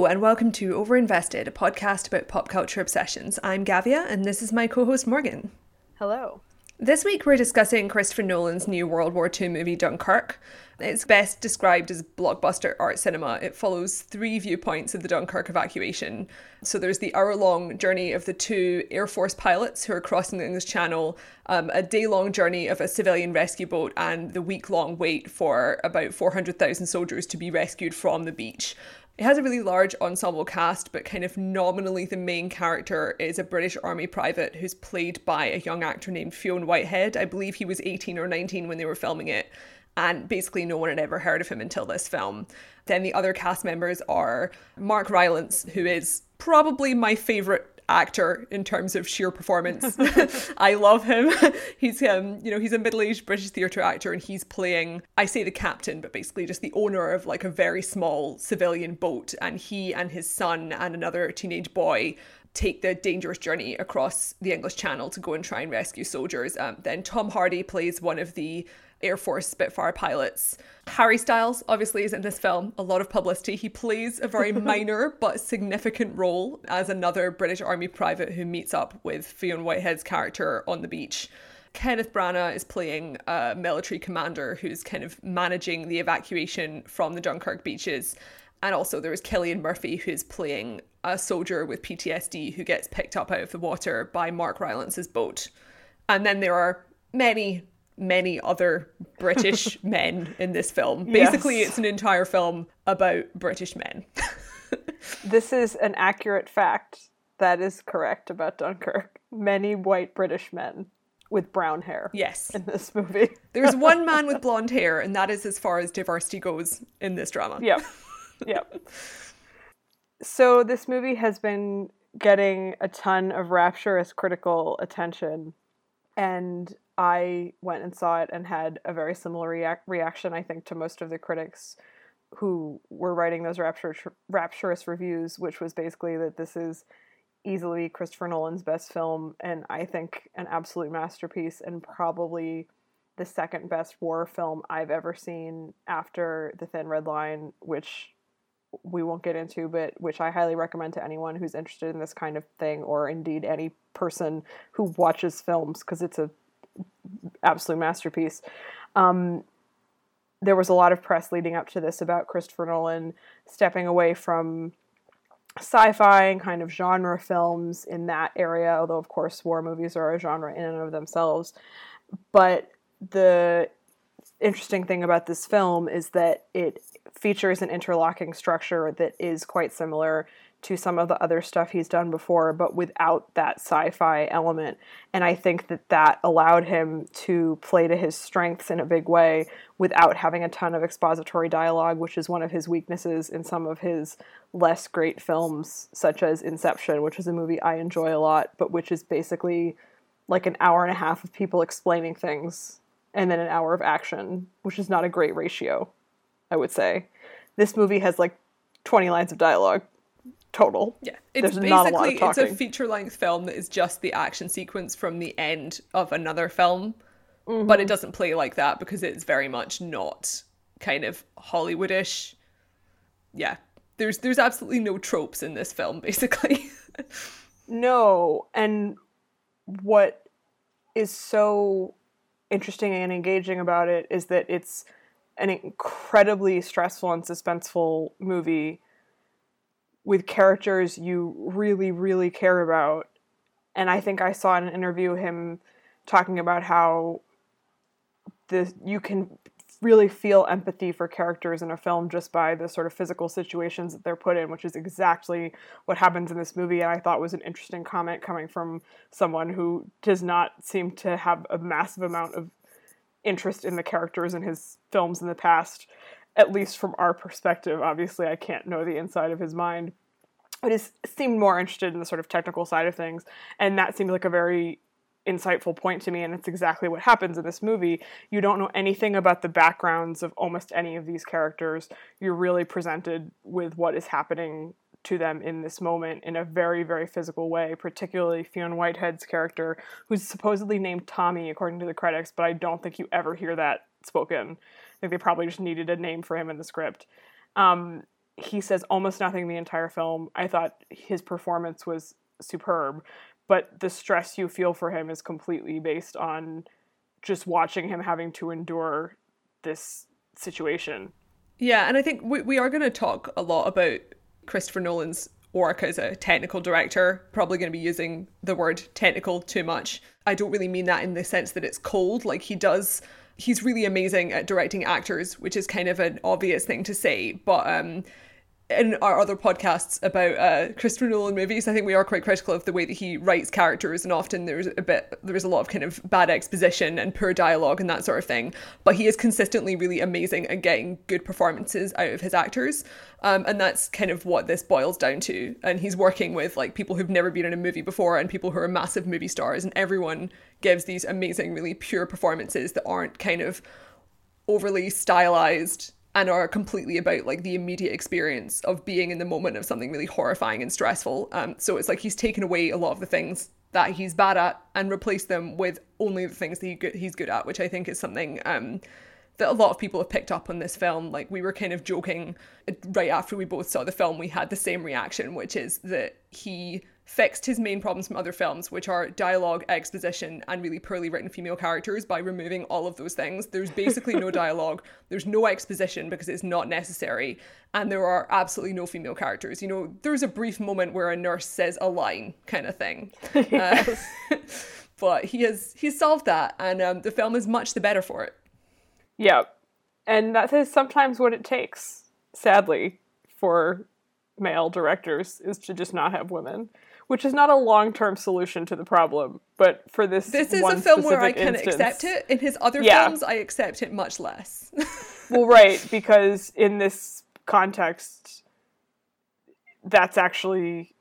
Hello, and welcome to Overinvested, a podcast about pop culture obsessions. I'm Gavia, and this is my co host Morgan. Hello. This week, we're discussing Christopher Nolan's new World War II movie, Dunkirk. It's best described as blockbuster art cinema. It follows three viewpoints of the Dunkirk evacuation. So there's the hour long journey of the two Air Force pilots who are crossing the English Channel, um, a day long journey of a civilian rescue boat, and the week long wait for about 400,000 soldiers to be rescued from the beach. It has a really large ensemble cast, but kind of nominally the main character is a British Army private who's played by a young actor named Fionn Whitehead. I believe he was 18 or 19 when they were filming it, and basically no one had ever heard of him until this film. Then the other cast members are Mark Rylance, who is probably my favourite actor in terms of sheer performance. I love him. he's um, you know, he's a middle-aged British theatre actor and he's playing I say the captain, but basically just the owner of like a very small civilian boat and he and his son and another teenage boy take the dangerous journey across the English Channel to go and try and rescue soldiers. Um, then Tom Hardy plays one of the Air Force Spitfire pilots. Harry Styles obviously is in this film, a lot of publicity. He plays a very minor but significant role as another British Army private who meets up with Fionn Whitehead's character on the beach. Kenneth Branagh is playing a military commander who's kind of managing the evacuation from the Dunkirk beaches. And also there is Cillian Murphy who's playing a soldier with PTSD who gets picked up out of the water by Mark Rylance's boat. And then there are many many other British men in this film. Basically, yes. it's an entire film about British men. this is an accurate fact that is correct about Dunkirk. Many white British men with brown hair. Yes. In this movie. There's one man with blonde hair, and that is as far as diversity goes in this drama. Yep. Yep. so this movie has been getting a ton of rapturous critical attention. And I went and saw it and had a very similar reac- reaction, I think, to most of the critics who were writing those rapturous reviews, which was basically that this is easily Christopher Nolan's best film, and I think an absolute masterpiece, and probably the second best war film I've ever seen after The Thin Red Line, which we won't get into, but which I highly recommend to anyone who's interested in this kind of thing, or indeed any person who watches films, because it's a absolute masterpiece. Um, there was a lot of press leading up to this about Christopher Nolan stepping away from sci-fi and kind of genre films in that area although of course war movies are a genre in and of themselves but the interesting thing about this film is that it features an interlocking structure that is quite similar to some of the other stuff he's done before, but without that sci fi element. And I think that that allowed him to play to his strengths in a big way without having a ton of expository dialogue, which is one of his weaknesses in some of his less great films, such as Inception, which is a movie I enjoy a lot, but which is basically like an hour and a half of people explaining things and then an hour of action, which is not a great ratio, I would say. This movie has like 20 lines of dialogue total. Yeah, it's There's basically it's a feature length film that is just the action sequence from the end of another film, mm-hmm. but it doesn't play like that because it's very much not kind of Hollywoodish. Yeah, there's there's absolutely no tropes in this film, basically. no, and what is so interesting and engaging about it is that it's an incredibly stressful and suspenseful movie with characters you really, really care about. And I think I saw in an interview him talking about how the you can really feel empathy for characters in a film just by the sort of physical situations that they're put in, which is exactly what happens in this movie. And I thought was an interesting comment coming from someone who does not seem to have a massive amount of interest in the characters in his films in the past at least from our perspective. Obviously, I can't know the inside of his mind, but he seemed more interested in the sort of technical side of things, and that seemed like a very insightful point to me and it's exactly what happens in this movie. You don't know anything about the backgrounds of almost any of these characters. You're really presented with what is happening to them in this moment in a very very physical way particularly Fionn Whitehead's character who's supposedly named Tommy according to the credits but I don't think you ever hear that spoken think they probably just needed a name for him in the script. Um, he says almost nothing the entire film. I thought his performance was superb, but the stress you feel for him is completely based on just watching him having to endure this situation. Yeah, and I think we, we are going to talk a lot about Christopher Nolan's work as a technical director. Probably going to be using the word technical too much. I don't really mean that in the sense that it's cold. Like he does, he's really amazing at directing actors, which is kind of an obvious thing to say. But um, in our other podcasts about uh, Christopher Nolan movies, I think we are quite critical of the way that he writes characters, and often there's a bit there's a lot of kind of bad exposition and poor dialogue and that sort of thing. But he is consistently really amazing at getting good performances out of his actors, um, and that's kind of what this boils down to. And he's working with like people who've never been in a movie before and people who are massive movie stars, and everyone gives these amazing, really pure performances that aren't kind of overly stylized and are completely about like the immediate experience of being in the moment of something really horrifying and stressful. Um, so it's like he's taken away a lot of the things that he's bad at and replaced them with only the things that he good, he's good at, which I think is something um, that a lot of people have picked up on this film. Like we were kind of joking right after we both saw the film, we had the same reaction, which is that he fixed his main problems from other films, which are dialogue, exposition, and really poorly written female characters by removing all of those things. There's basically no dialogue, there's no exposition because it's not necessary, and there are absolutely no female characters. You know, there's a brief moment where a nurse says a line, kind of thing. yes. uh, but he has he's solved that, and um, the film is much the better for it. Yeah, and that is sometimes what it takes, sadly, for male directors is to just not have women which is not a long term solution to the problem. But for this, this is a film where I can instance, accept it. In his other yeah. films, I accept it much less. well, right, because in this context, that's actually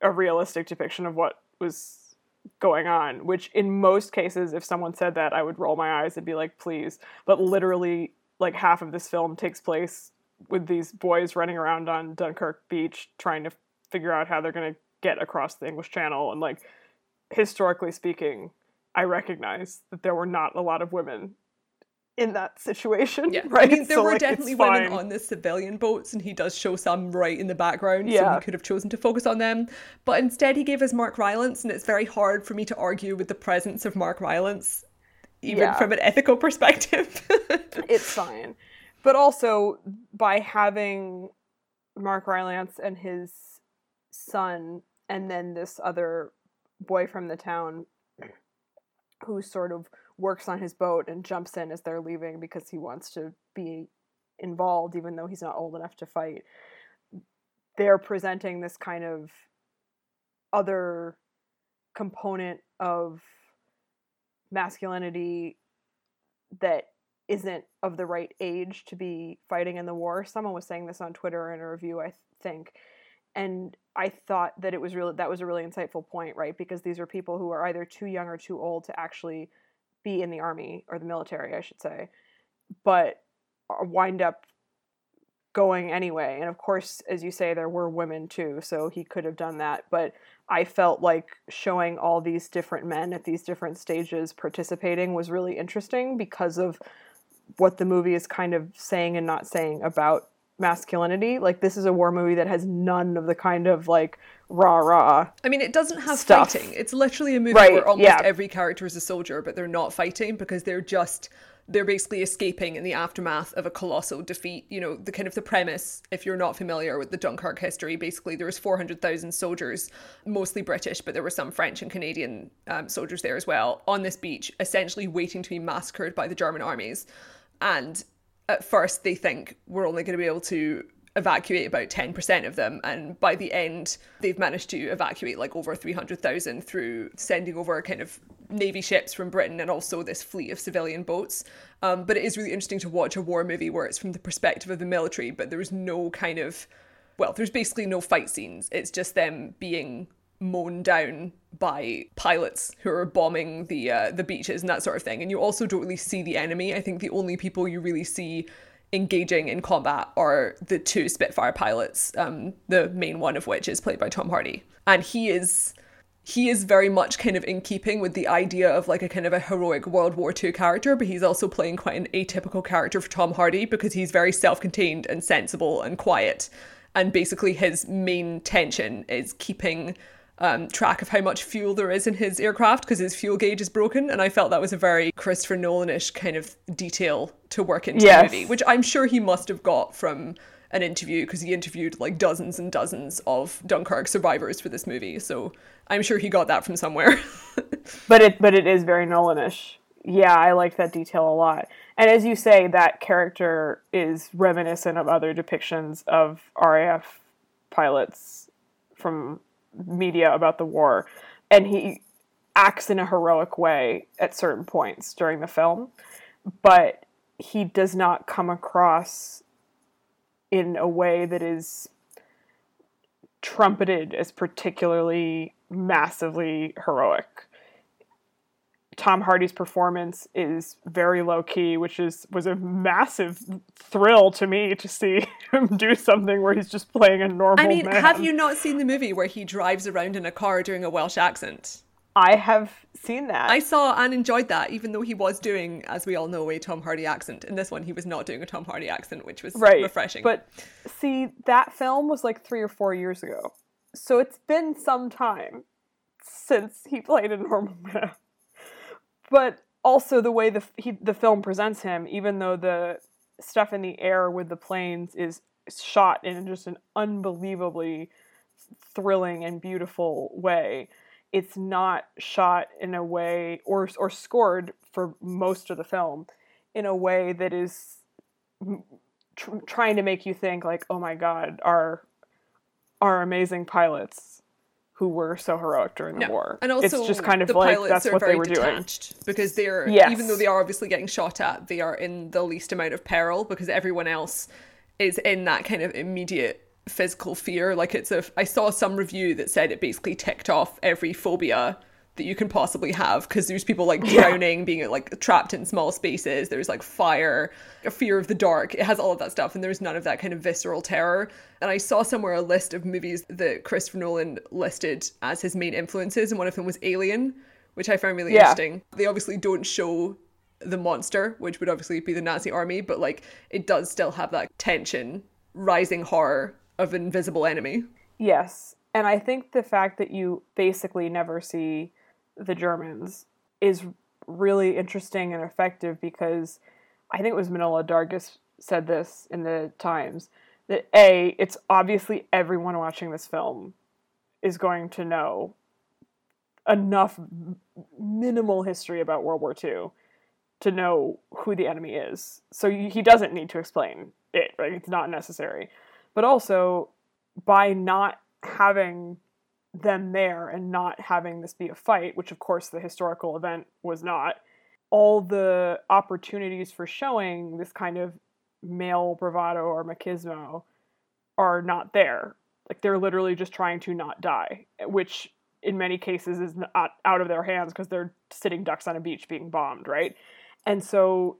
a realistic depiction of what was going on. Which, in most cases, if someone said that, I would roll my eyes and be like, "Please!" But literally, like half of this film takes place with these boys running around on Dunkirk Beach trying to figure out how they're going to get across the English Channel. And like historically speaking, I recognize that there were not a lot of women in that situation. Yeah, right. I mean, there so, were like, definitely women on the civilian boats, and he does show some right in the background. Yeah. So he could have chosen to focus on them, but instead he gave us Mark Rylance, and it's very hard for me to argue with the presence of Mark Rylance, even yeah. from an ethical perspective. it's fine, but also by having Mark Rylance and his son and then this other boy from the town who sort of works on his boat and jumps in as they're leaving because he wants to be involved even though he's not old enough to fight they're presenting this kind of other component of masculinity that isn't of the right age to be fighting in the war. Someone was saying this on Twitter in a review, I think and I thought that it was really that was a really insightful point, right? Because these are people who are either too young or too old to actually be in the army or the military, I should say, but wind up going anyway. And of course, as you say, there were women too, so he could have done that. But I felt like showing all these different men at these different stages participating was really interesting because of what the movie is kind of saying and not saying about masculinity. Like this is a war movie that has none of the kind of like rah rah. I mean, it doesn't have stuff. fighting. It's literally a movie right, where almost yeah. every character is a soldier, but they're not fighting because they're just they're basically escaping in the aftermath of a colossal defeat. You know, the kind of the premise, if you're not familiar with the Dunkirk history, basically there was 400,000 soldiers, mostly British, but there were some French and Canadian um, soldiers there as well, on this beach, essentially waiting to be massacred by the German armies. And at first they think we're only going to be able to evacuate about 10% of them and by the end they've managed to evacuate like over 300,000 through sending over kind of navy ships from Britain and also this fleet of civilian boats. Um, but it is really interesting to watch a war movie where it's from the perspective of the military but there's no kind of well there's basically no fight scenes. It's just them being mown down by pilots who are bombing the uh, the beaches and that sort of thing. And you also don't really see the enemy. I think the only people you really see engaging in combat are the two Spitfire pilots. Um, the main one of which is played by Tom Hardy, and he is he is very much kind of in keeping with the idea of like a kind of a heroic World War II character, but he's also playing quite an atypical character for Tom Hardy because he's very self contained and sensible and quiet. And basically, his main tension is keeping um, track of how much fuel there is in his aircraft because his fuel gauge is broken. And I felt that was a very Christopher Nolan-ish kind of detail to work into yes. the movie, which I'm sure he must have got from an interview because he interviewed like dozens and dozens of Dunkirk survivors for this movie. So I'm sure he got that from somewhere. but it but it is very Nolanish. Yeah, I like that detail a lot. And as you say, that character is reminiscent of other depictions of RAF pilots from media about the war. And he acts in a heroic way at certain points during the film, but he does not come across in a way that is trumpeted as particularly massively heroic. Tom Hardy's performance is very low key, which is was a massive thrill to me to see him do something where he's just playing a normal. I mean, man. have you not seen the movie where he drives around in a car doing a Welsh accent? I have seen that. I saw and enjoyed that, even though he was doing, as we all know, a Tom Hardy accent. In this one, he was not doing a Tom Hardy accent, which was right. refreshing. But see, that film was like three or four years ago. So it's been some time since he played a normal man. But also the way the he, the film presents him, even though the stuff in the air with the planes is shot in just an unbelievably thrilling and beautiful way it's not shot in a way or or scored for most of the film in a way that is tr- trying to make you think like oh my god our our amazing pilots who were so heroic during the no. war and also it's just kind of like that's what they were doing because they're yes. even though they are obviously getting shot at they are in the least amount of peril because everyone else is in that kind of immediate physical fear. Like it's a, I saw some review that said it basically ticked off every phobia that you can possibly have because there's people like drowning, yeah. being like trapped in small spaces. There's like fire, a fear of the dark. It has all of that stuff, and there's none of that kind of visceral terror. And I saw somewhere a list of movies that Christopher Nolan listed as his main influences, and one of them was Alien, which I found really yeah. interesting. They obviously don't show the monster, which would obviously be the Nazi army, but like it does still have that tension, rising horror of invisible enemy. Yes. And I think the fact that you basically never see the Germans is really interesting and effective because I think it was Manohla Dargis said this in the Times that A, it's obviously everyone watching this film is going to know enough minimal history about World War II to know who the enemy is. So he doesn't need to explain it, right? It's not necessary but also by not having them there and not having this be a fight, which of course the historical event was not, all the opportunities for showing this kind of male bravado or machismo are not there. Like they're literally just trying to not die, which in many cases is not out of their hands because they're sitting ducks on a beach being bombed, right? And so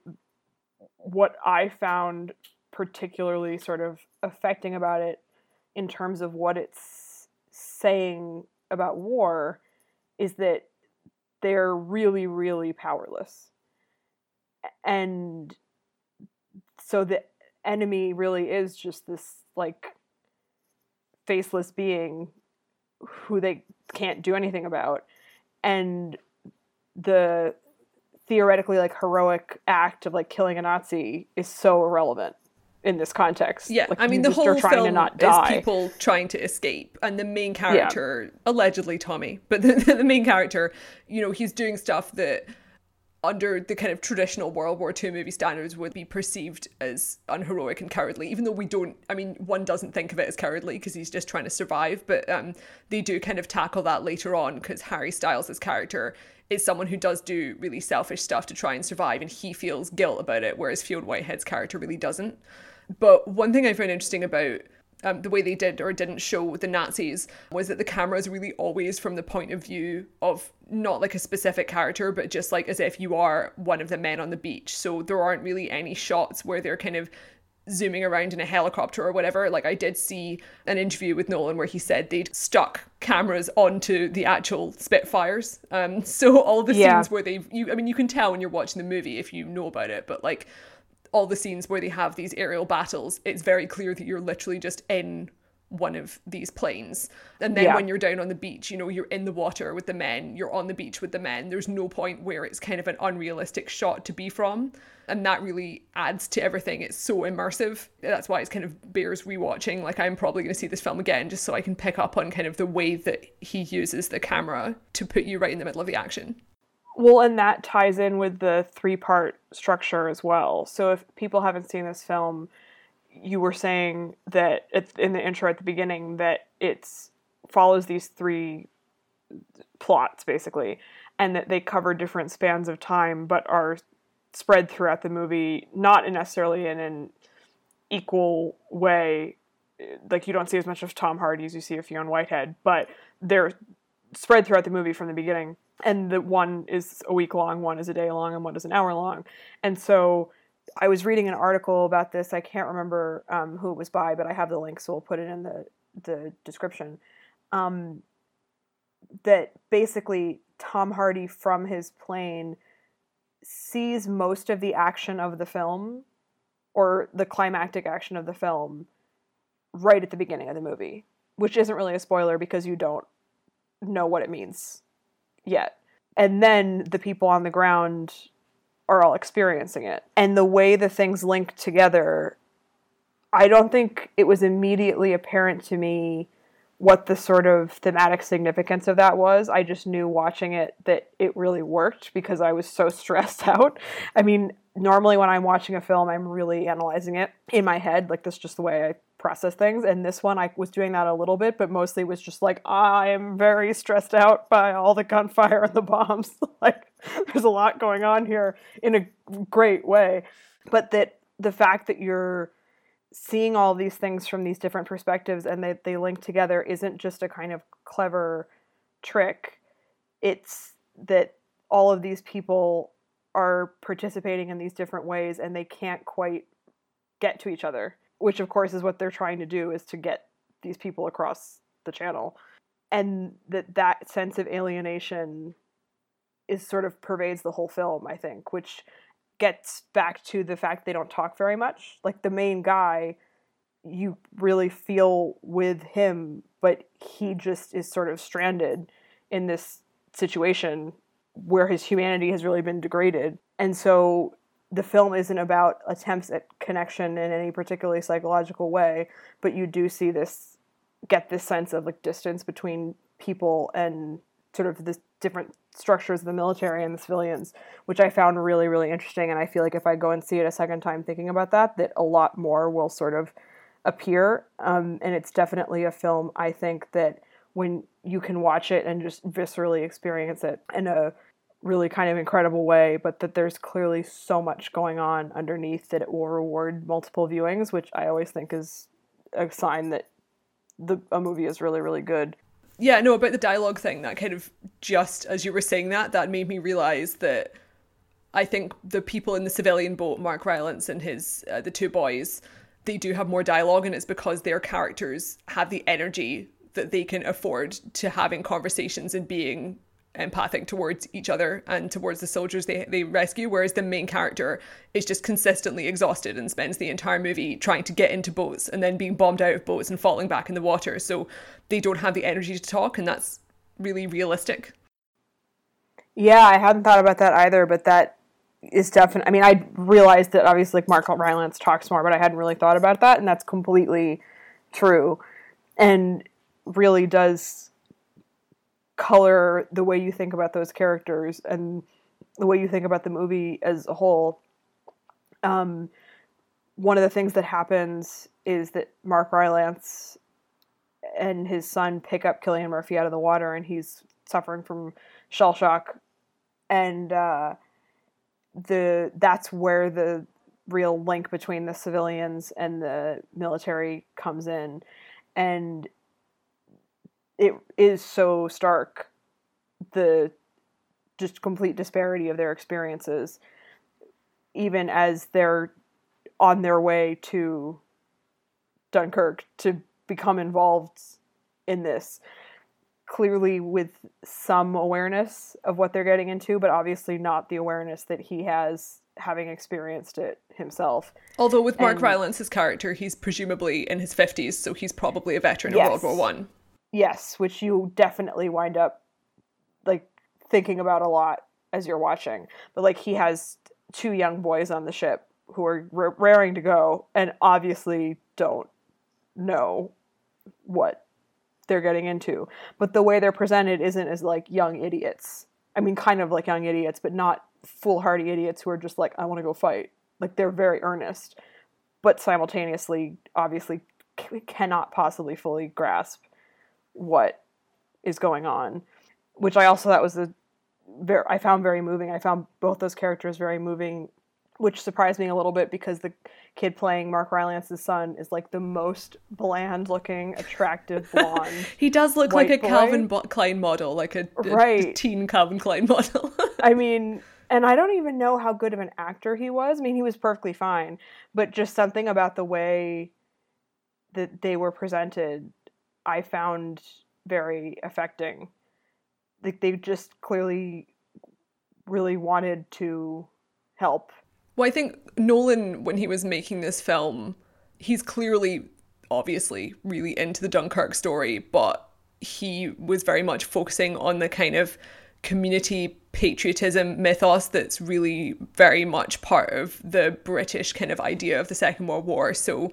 what I found particularly sort of affecting about it in terms of what it's saying about war is that they're really, really powerless. And so the enemy really is just this like faceless being who they can't do anything about. And the theoretically like heroic act of like killing a Nazi is so irrelevant in this context. Yeah, like, I mean the whole film to not die. is people trying to escape, and the main character, yeah. allegedly Tommy, but the, the main character, you know, he's doing stuff that under the kind of traditional World War II movie standards would be perceived as unheroic and cowardly, even though we don't, I mean, one doesn't think of it as cowardly because he's just trying to survive, but um, they do kind of tackle that later on because Harry Styles' character is someone who does do really selfish stuff to try and survive and he feels guilt about it, whereas Fionn Whitehead's character really doesn't. But one thing I found interesting about um, the way they did or didn't show the Nazis was that the camera is really always from the point of view of not like a specific character, but just like as if you are one of the men on the beach. So there aren't really any shots where they're kind of zooming around in a helicopter or whatever. Like I did see an interview with Nolan where he said they'd stuck cameras onto the actual Spitfires. Um, so all the Yeah. scenes where they've, you, I mean, you can tell when you're watching the movie if you know about it, but like all the scenes where they have these aerial battles, it's very clear that you're literally just in one of these planes. And then Yeah. when you're down on the beach, you know, you're in the water with the men, you're on the beach with the men. There's no point where it's kind of an unrealistic shot to be from. And that really adds to everything. It's so immersive. That's why it's kind of bears rewatching. Like I'm probably going to see this film again just so I can pick up on kind of the way that he uses the camera to put you right in the middle of the action. Well, and that ties in with the three part structure as well. So if people haven't seen this film, you were saying that it, in the intro at the beginning that it's follows these three plots basically, and that they cover different spans of time, but are spread throughout the movie, not necessarily in an equal way. Like you don't see as much of Tom Hardy as you see of Fionn Whitehead, but they're spread throughout the movie from the beginning. And the one is a week long, one is a day long, and one is an hour long. And so I was reading an article about this. I can't remember um, who it was by, but I have the link, so we'll put it in the the description. Um, that basically Tom Hardy from his plane sees most of the action of the film, or the climactic action of the film, right at the beginning of the movie, which isn't really a spoiler because you don't know what it means yet. And then the people on the ground are all experiencing it. And the way the things link together, I don't think it was immediately apparent to me what the sort of thematic significance of that was. I just knew watching it that it really worked because I was so stressed out. I mean, normally when I'm watching a film, I'm really analyzing it in my head. Like, that's just the way I process things. And this one, I was doing that a little bit, but mostly was just like, I am very stressed out by all the gunfire and the bombs. like, there's a lot going on here in a great way. But that the fact that you're seeing all these things from these different perspectives and that they link together isn't just a kind of clever trick. It's that all of these people are participating in these different ways and they can't quite get to each other, which of course is what they're trying to do is to get these people across the channel. And that that sense of alienation is sort of pervades the whole film, I think, which gets back to the fact they don't talk very much. Like the main guy, you really feel with him, but he just is sort of stranded in this situation where his humanity has really been degraded. And so the film isn't about attempts at connection in any particularly psychological way, but you do see this get this sense of like distance between people and sort of the different structures of the military and the civilians, which I found really, really interesting. And I feel like if I go and see it a second time thinking about that, that a lot more will sort of appear. Um, and it's definitely a film I think that when you can watch it and just viscerally experience it in a really kind of incredible way, but that there's clearly so much going on underneath that it will reward multiple viewings, which I always think is a sign that the a movie is really, really good. Yeah, no, about the dialogue thing, that kind of just as you were saying that, that made me realize that I think the people in the civilian boat, Mark Rylance and his uh, the two boys, they do have more dialogue, and it's because their characters have the energy that they can afford to having conversations and being empathic towards each other and towards the soldiers they, they rescue whereas the main character is just consistently exhausted and spends the entire movie trying to get into boats and then being bombed out of boats and falling back in the water so they don't have the energy to talk and that's really realistic Yeah, I hadn't thought about that either, but that is definitely. I mean, I realized that obviously like Mark Rylance talks more, but I hadn't really thought about that, and that's completely true, and really does color the way you think about those characters and the way you think about the movie as a whole. Um, one of the things that happens is that Mark Rylance and his son pick up Cillian Murphy out of the water, and he's suffering from shell shock, and uh, the that's where the real link between the civilians and the military comes in, and it is so stark the just complete disparity of their experiences even as they're on their way to Dunkirk to become involved in this clearly with some awareness of what they're getting into but obviously not the awareness that he has having experienced it himself Although with Mark And- Rylance's character, he's presumably in his 50s, so he's probably a veteran Yes. of World War One. Yes which you definitely wind up like thinking about a lot as you're watching. But like he has two young boys on the ship who are r- raring to go and obviously don't know what they're getting into. But the way they're presented isn't as like young idiots. I mean kind of like young idiots but not foolhardy idiots who are just like i want to go fight. Like they're very earnest but simultaneously obviously c- cannot possibly fully grasp what is going on which i also thought was a very i found very moving i found both those characters very moving which surprised me a little bit because the kid playing mark rylance's son is like the most bland looking attractive blonde He does look like a boy? Calvin Klein model, like a, a- a Right. teen Calvin Klein model. I mean, and I don't even know how good of an actor he was. I mean, he was perfectly fine, but just something about the way that they were presented, I found very affecting. Like they just clearly really wanted to help. Well, I think Nolan, when he was making this film, he's clearly, obviously, really into the Dunkirk story, but he was very much focusing on the kind of community patriotism mythos that's really very much part of the British kind of idea of the Second World War. So,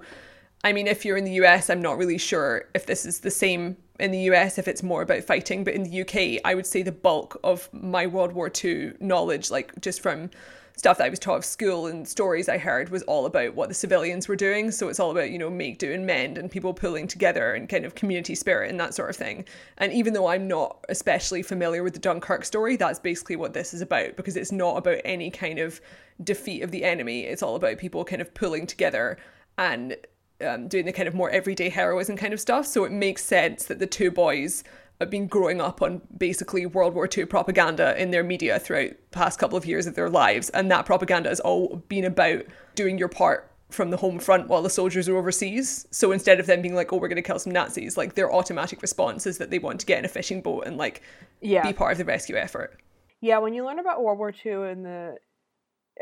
I mean, if you're in the US, I'm not really sure if this is the same in the US, if it's more about fighting, but in the UK, I would say the bulk of my World War II knowledge, like just from stuff that I was taught at school and stories I heard, was all about what the civilians were doing. So it's all about, you know, make, do, and mend and people pulling together and kind of community spirit and that sort of thing. And even though I'm not especially familiar with the Dunkirk story, that's basically what this is about because it's not about any kind of defeat of the enemy. It's all about people kind of pulling together and um, doing the kind of more everyday heroism kind of stuff. So it makes sense that the two boys have been growing up on basically World War II propaganda in their media throughout the past couple of years of their lives. And that propaganda has all been about doing your part from the home front while the soldiers are overseas. So instead of them being like, oh, we're going to kill some Nazis, like their automatic response is that they want to get in a fishing boat and like Yeah. be part of the rescue effort. Yeah, when you learn about World War II in the,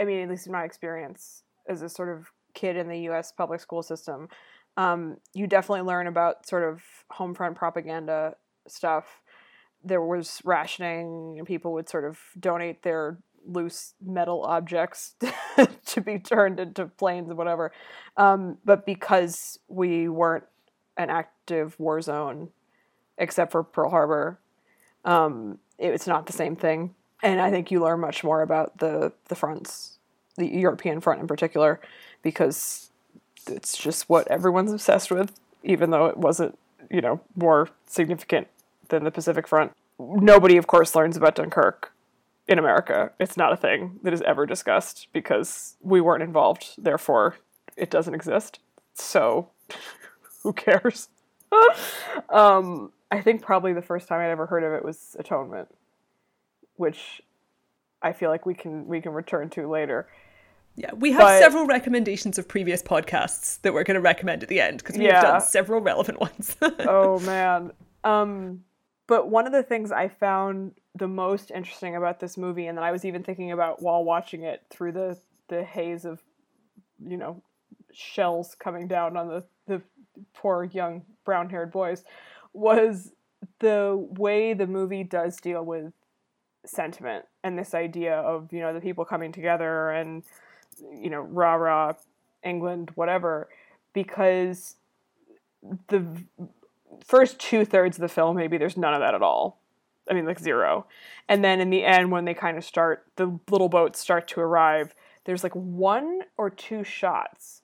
I mean, at least in my experience as a sort of kid in the U.S. public school system, um, you definitely learn about sort of home front propaganda stuff. There was rationing, and people would sort of donate their loose metal objects to be turned into planes and whatever. Um, but because we weren't an active war zone, except for Pearl Harbor, um, it- it's not the same thing. And I think you learn much more about the the fronts, the European front in particular, because it's just what everyone's obsessed with, even though it wasn't, you know, more significant than the Pacific Front. Nobody, of course, learns about Dunkirk in America. It's not a thing that is ever discussed because we weren't involved. Therefore, it doesn't exist. So, who cares? um, I think probably the first time I'd ever heard of it was Atonement, which I feel like we can we can return to later. Yeah, we have But- several recommendations of previous podcasts that we're going to recommend at the end because we've Yeah. done several relevant ones. oh man. Um but one of the things I found the most interesting about this movie and that I was even thinking about while watching it through the the haze of you know shells coming down on the the poor young brown-haired boys was the way the movie does deal with sentiment and this idea of you know the people coming together and you know rah rah England whatever because the first two thirds of the film, maybe there's none of that at all. I mean, like zero. And then in the end, when they kind of start, the little boats start to arrive. There's like one or two shots,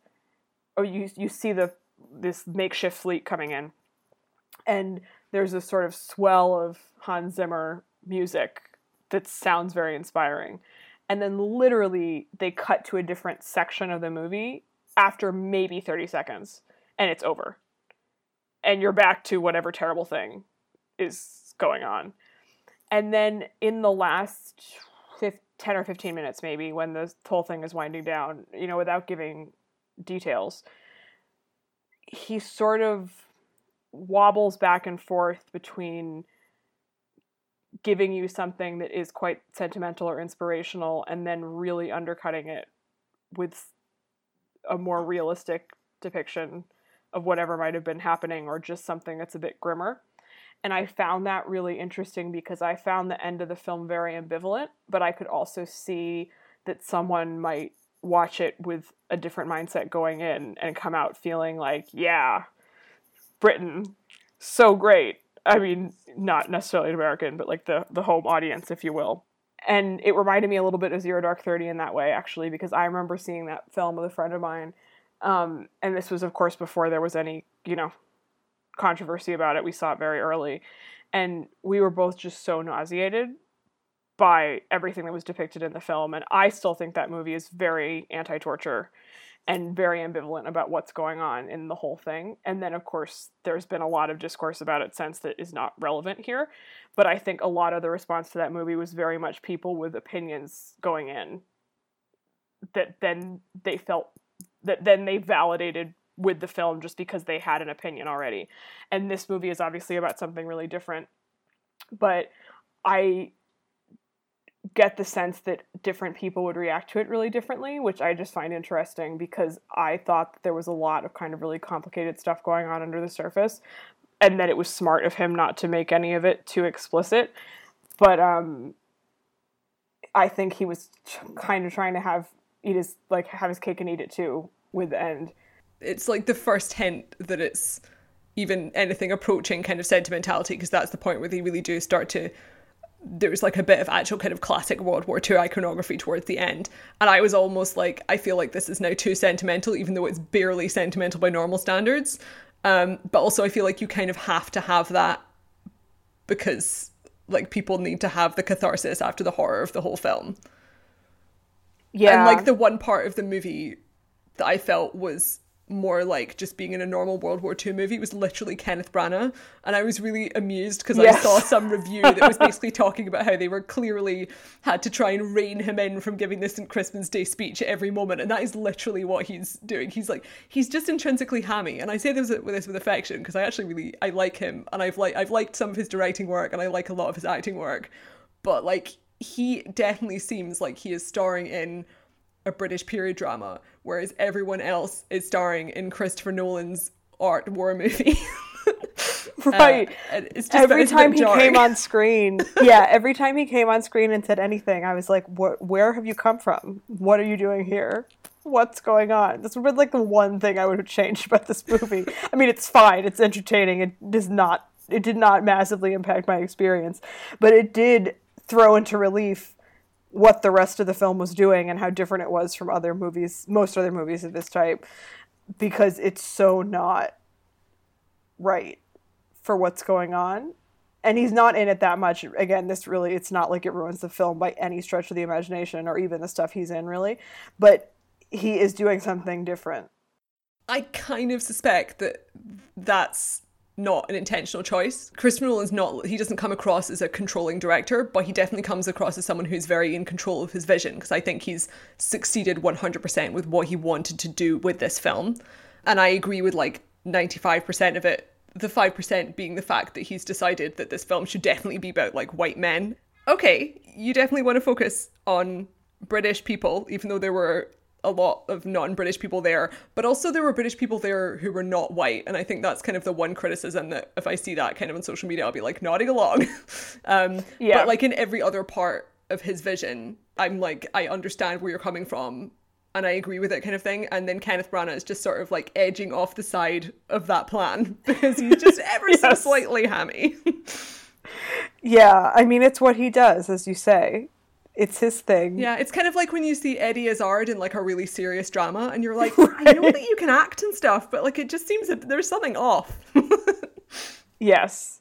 or you you see the this makeshift fleet coming in, and there's a sort of swell of Hans Zimmer music that sounds very inspiring. And then literally they cut to a different section of the movie after maybe 30 seconds and it's over and you're back to whatever terrible thing is going on. And then in the last fif- 10 or 15 minutes, maybe, when the whole thing is winding down, you know, without giving details. He sort of wobbles back and forth between giving you something that is quite sentimental or inspirational and then really undercutting it with a more realistic depiction of whatever might have been happening or just something that's a bit grimmer. And I found that really interesting because I found the end of the film very ambivalent, but I could also see that someone might watch it with a different mindset going in and come out feeling like, yeah, Britain, so great. I mean, not necessarily an American, but like the the home audience, if you will. And it reminded me a little bit of Zero Dark Thirty in that way, actually, because I remember seeing that film with a friend of mine, um, and this was, of course, before there was any, you know, controversy about it. We saw it very early, and we were both just so nauseated by everything that was depicted in the film. And I still think that movie is very anti-torture and very ambivalent about what's going on in the whole thing. And then, of course, there's been a lot of discourse about it since that is not relevant here. But I think a lot of the response to that movie was very much people with opinions going in that then they felt that then they validated with the film just because they had an opinion already. And this movie is obviously about something really different. But I get the sense that different people would react to it really differently, which I just find interesting because I thought there was a lot of kind of really complicated stuff going on under the surface and that it was smart of him not to make any of it too explicit. But um I think he was kind of trying to have eat his like have his cake and eat it too with end. It's like the first hint that it's even anything approaching kind of sentimentality because that's the point where they really do start to there's like a bit of actual kind of classic World War II iconography towards the end. And I was almost like, I feel like this is now too sentimental, even though it's barely sentimental by normal standards. Um, but also, I feel like you kind of have to have that because like people need to have the catharsis after the horror of the whole film. Yeah. And like the one part of the movie that I felt was more like just being in a normal World War II movie. Was literally Kenneth Branagh. And I was really amused because yes. I saw some review that was basically talking about how they were clearly had to try and rein him in from giving this St. Crispin's Day speech at every moment. And that is literally what he's doing. He's like, he's just intrinsically hammy. And I say this with this with affection because I actually really, I like him. And I've like, I've liked some of his directing work and I like a lot of his acting work. But like, he definitely seems like he is starring in a British period drama, whereas everyone else is starring in Christopher Nolan's art war movie. right. Uh, every time he came on screen, yeah, every time he came on screen and said anything, I was like, "Where have you come from? What are you doing here? What's going on?" This would be like the one thing I would have changed about this movie. I mean, it's fine, it's entertaining. It does not, it did not massively impact my experience, but it did throw into relief what the rest of the film was doing and how different it was from other movies, most other movies of this type, because it's so not right for what's going on. And he's not in it that much. Again, this really, it's not like it ruins the film by any stretch of the imagination or even the stuff he's in, really. But he is doing something different. I kind of suspect that that's not an intentional choice. Christopher Nolan's not, he doesn't come across as a controlling director, but he definitely comes across as someone who's very in control of his vision because I think he's succeeded 100% with what he wanted to do with this film. And I agree with like 95% of it, the 5% being the fact that he's decided that this film should definitely be about like white men. Okay, you definitely want to focus on British people, even though there were a lot of non-British people there, but also there were British people there who were not white, and I think that's kind of the one criticism that if I see that kind of on social media, I'll be like nodding along. um, yeah. But like in every other part of his vision, I'm like I understand where you're coming from, and I agree with it kind of thing. And then Kenneth Branagh is just sort of like edging off the side of that plan because he's just ever yes. so slightly hammy. yeah, I mean it's what he does, as you say it's his thing. Yeah, it's kind of like when you see Eddie Izzard in like a really serious drama, and you're like, right. I know that you can act and stuff, but like it just seems that there's something off. yes.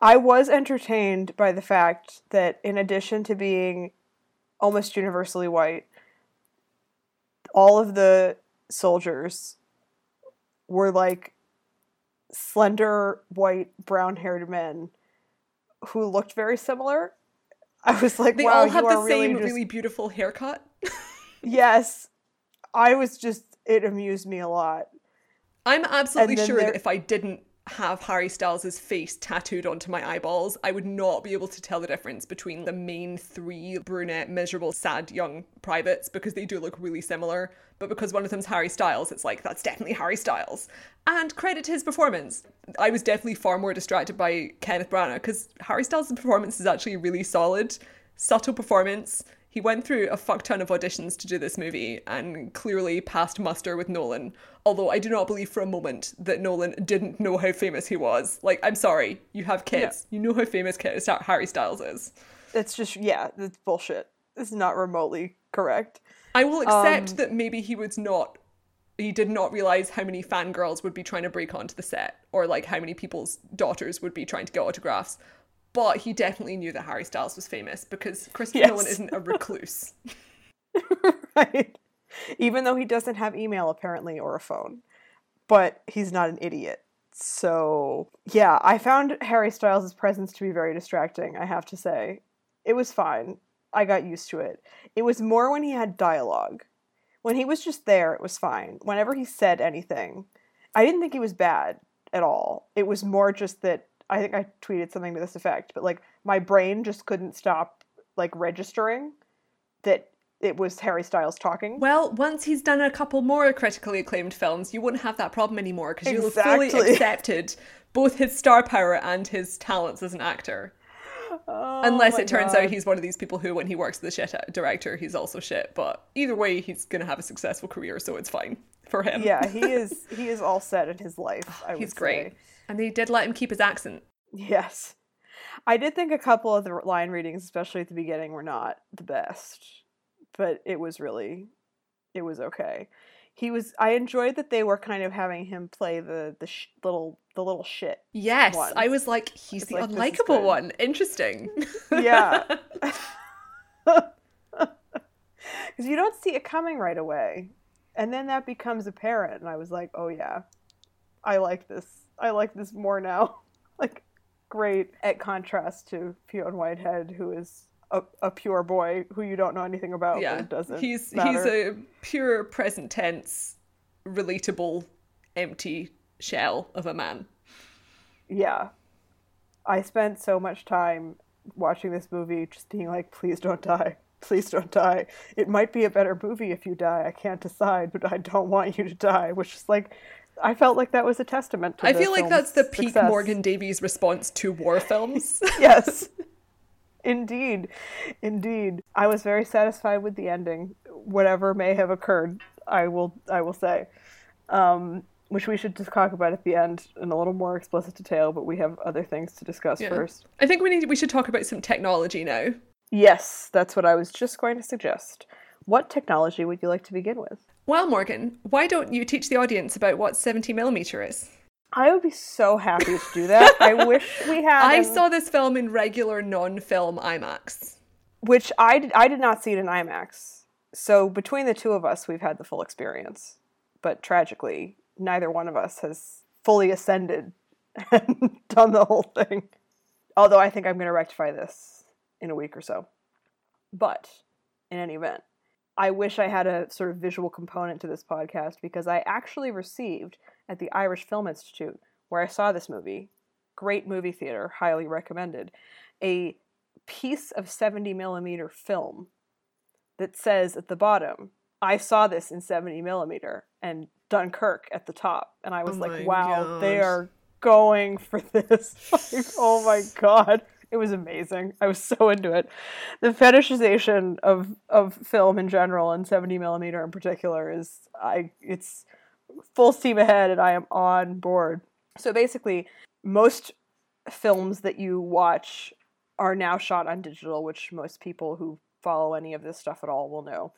I was entertained by the fact that in addition to being almost universally white, all of the soldiers were like slender, white, brown haired men who looked very similar I was like, they wow, all have the really same just... really beautiful haircut. yes, I was just it amused me a lot. I'm absolutely sure that if I didn't have Harry Styles' face tattooed onto my eyeballs, I would not be able to tell the difference between the main three brunette, miserable, sad young privates because they do look really similar. But because one of them's Harry Styles, it's like, that's definitely Harry Styles. And credit to his performance. I was definitely far more distracted by Kenneth Branagh because Harry Styles' performance is actually really solid, subtle performance. He went through a fuck ton of auditions to do this movie and clearly passed muster with Nolan. Although I do not believe for a moment that Nolan didn't know how famous he was. Like, I'm sorry, you have kids. You know how famous Harry Styles is. It's just yeah, it's bullshit. It's not remotely correct. I will accept Um, that maybe he was not. He did not realize how many fangirls would be trying to break onto the set, or like how many people's daughters would be trying to get autographs. But he definitely knew that Harry Styles was famous because Christopher Yes. Nolan isn't a recluse. right? Even though he doesn't have email apparently or a phone, but he's not an idiot. So, yeah, I found Harry Styles' presence to be very distracting, I have to say. It was fine. I got used to it. It was more when he had dialogue. When he was just there, it was fine. Whenever he said anything, I didn't think he was bad at all. It was more just that I think I tweeted something to this effect, but like my brain just couldn't stop like registering that it was Harry Styles talking. Well, once he's done a couple more critically acclaimed films, you won't have that problem anymore because you'll fully accepted both his star power and his talents as an actor. Oh Unless it turns God. out he's one of these people who, when he works with the shit uh, director, he's also shit. But either way, he's going to have a successful career, so it's fine for him. yeah, he is. He is all set in his life. I would he's great. say. And they did let him keep his accent. Yes, I did think a couple of the line readings, especially at the beginning, were not the best, but it was really, it was okay. He was. I enjoyed that they were kind of having him play the the sh- little the little shit. Yes, One. I was like, he's the like, unlikable one. Interesting. Yeah. Because you don't see it coming right away. And then that becomes apparent. And I was like, oh, yeah, I like this. I like this more now. like, great at contrast to Fionn Whitehead, who is a, a pure boy who you don't know anything about. yeah, doesn't. he's he's a pure present tense, relatable, empty shell of a man. Yeah. I spent so much time watching this movie just being like, please don't die. Please don't die. It might be a better movie if you die. I can't decide, but I don't want you to die. Which is like, I felt like that was a testament to I feel like that's the peak success. Morgan Davies response to war films. yes. Indeed. Indeed. I was very satisfied with the ending. Whatever may have occurred, I will I will say. Um which we should just talk about at the end in a little more explicit detail, but we have other things to discuss Yeah. first. I think we need we should talk about some technology now. Yes, that's what I was just going to suggest. What technology would you like to begin with? Well, Morgan, why don't you teach the audience about what 70 millimeter is? I would be so happy to do that. I wish we had. I saw this film in regular non-film IMAX. which I did, I did not see it in IMAX. So between the two of us, we've had the full experience. But tragically, neither one of us has fully ascended and done the whole thing. Although I think I'm going to rectify this in a week or so. But in any event, I wish I had a sort of visual component to this podcast because I actually received at the Irish Film Institute, where I saw this movie, great movie theater, highly recommended, a piece of 70 millimeter film that says at the bottom, I saw this in 70 millimeter, and Dunkirk at the top. And I was Oh like, wow, they are going for this. Like, oh my god. It was amazing. I was so into it. The fetishization of, of film in general and 70 millimeter in particular is I it's full steam ahead and I am on board. So basically, most films that you watch are now shot on digital, which most people who follow any of this stuff at all will know.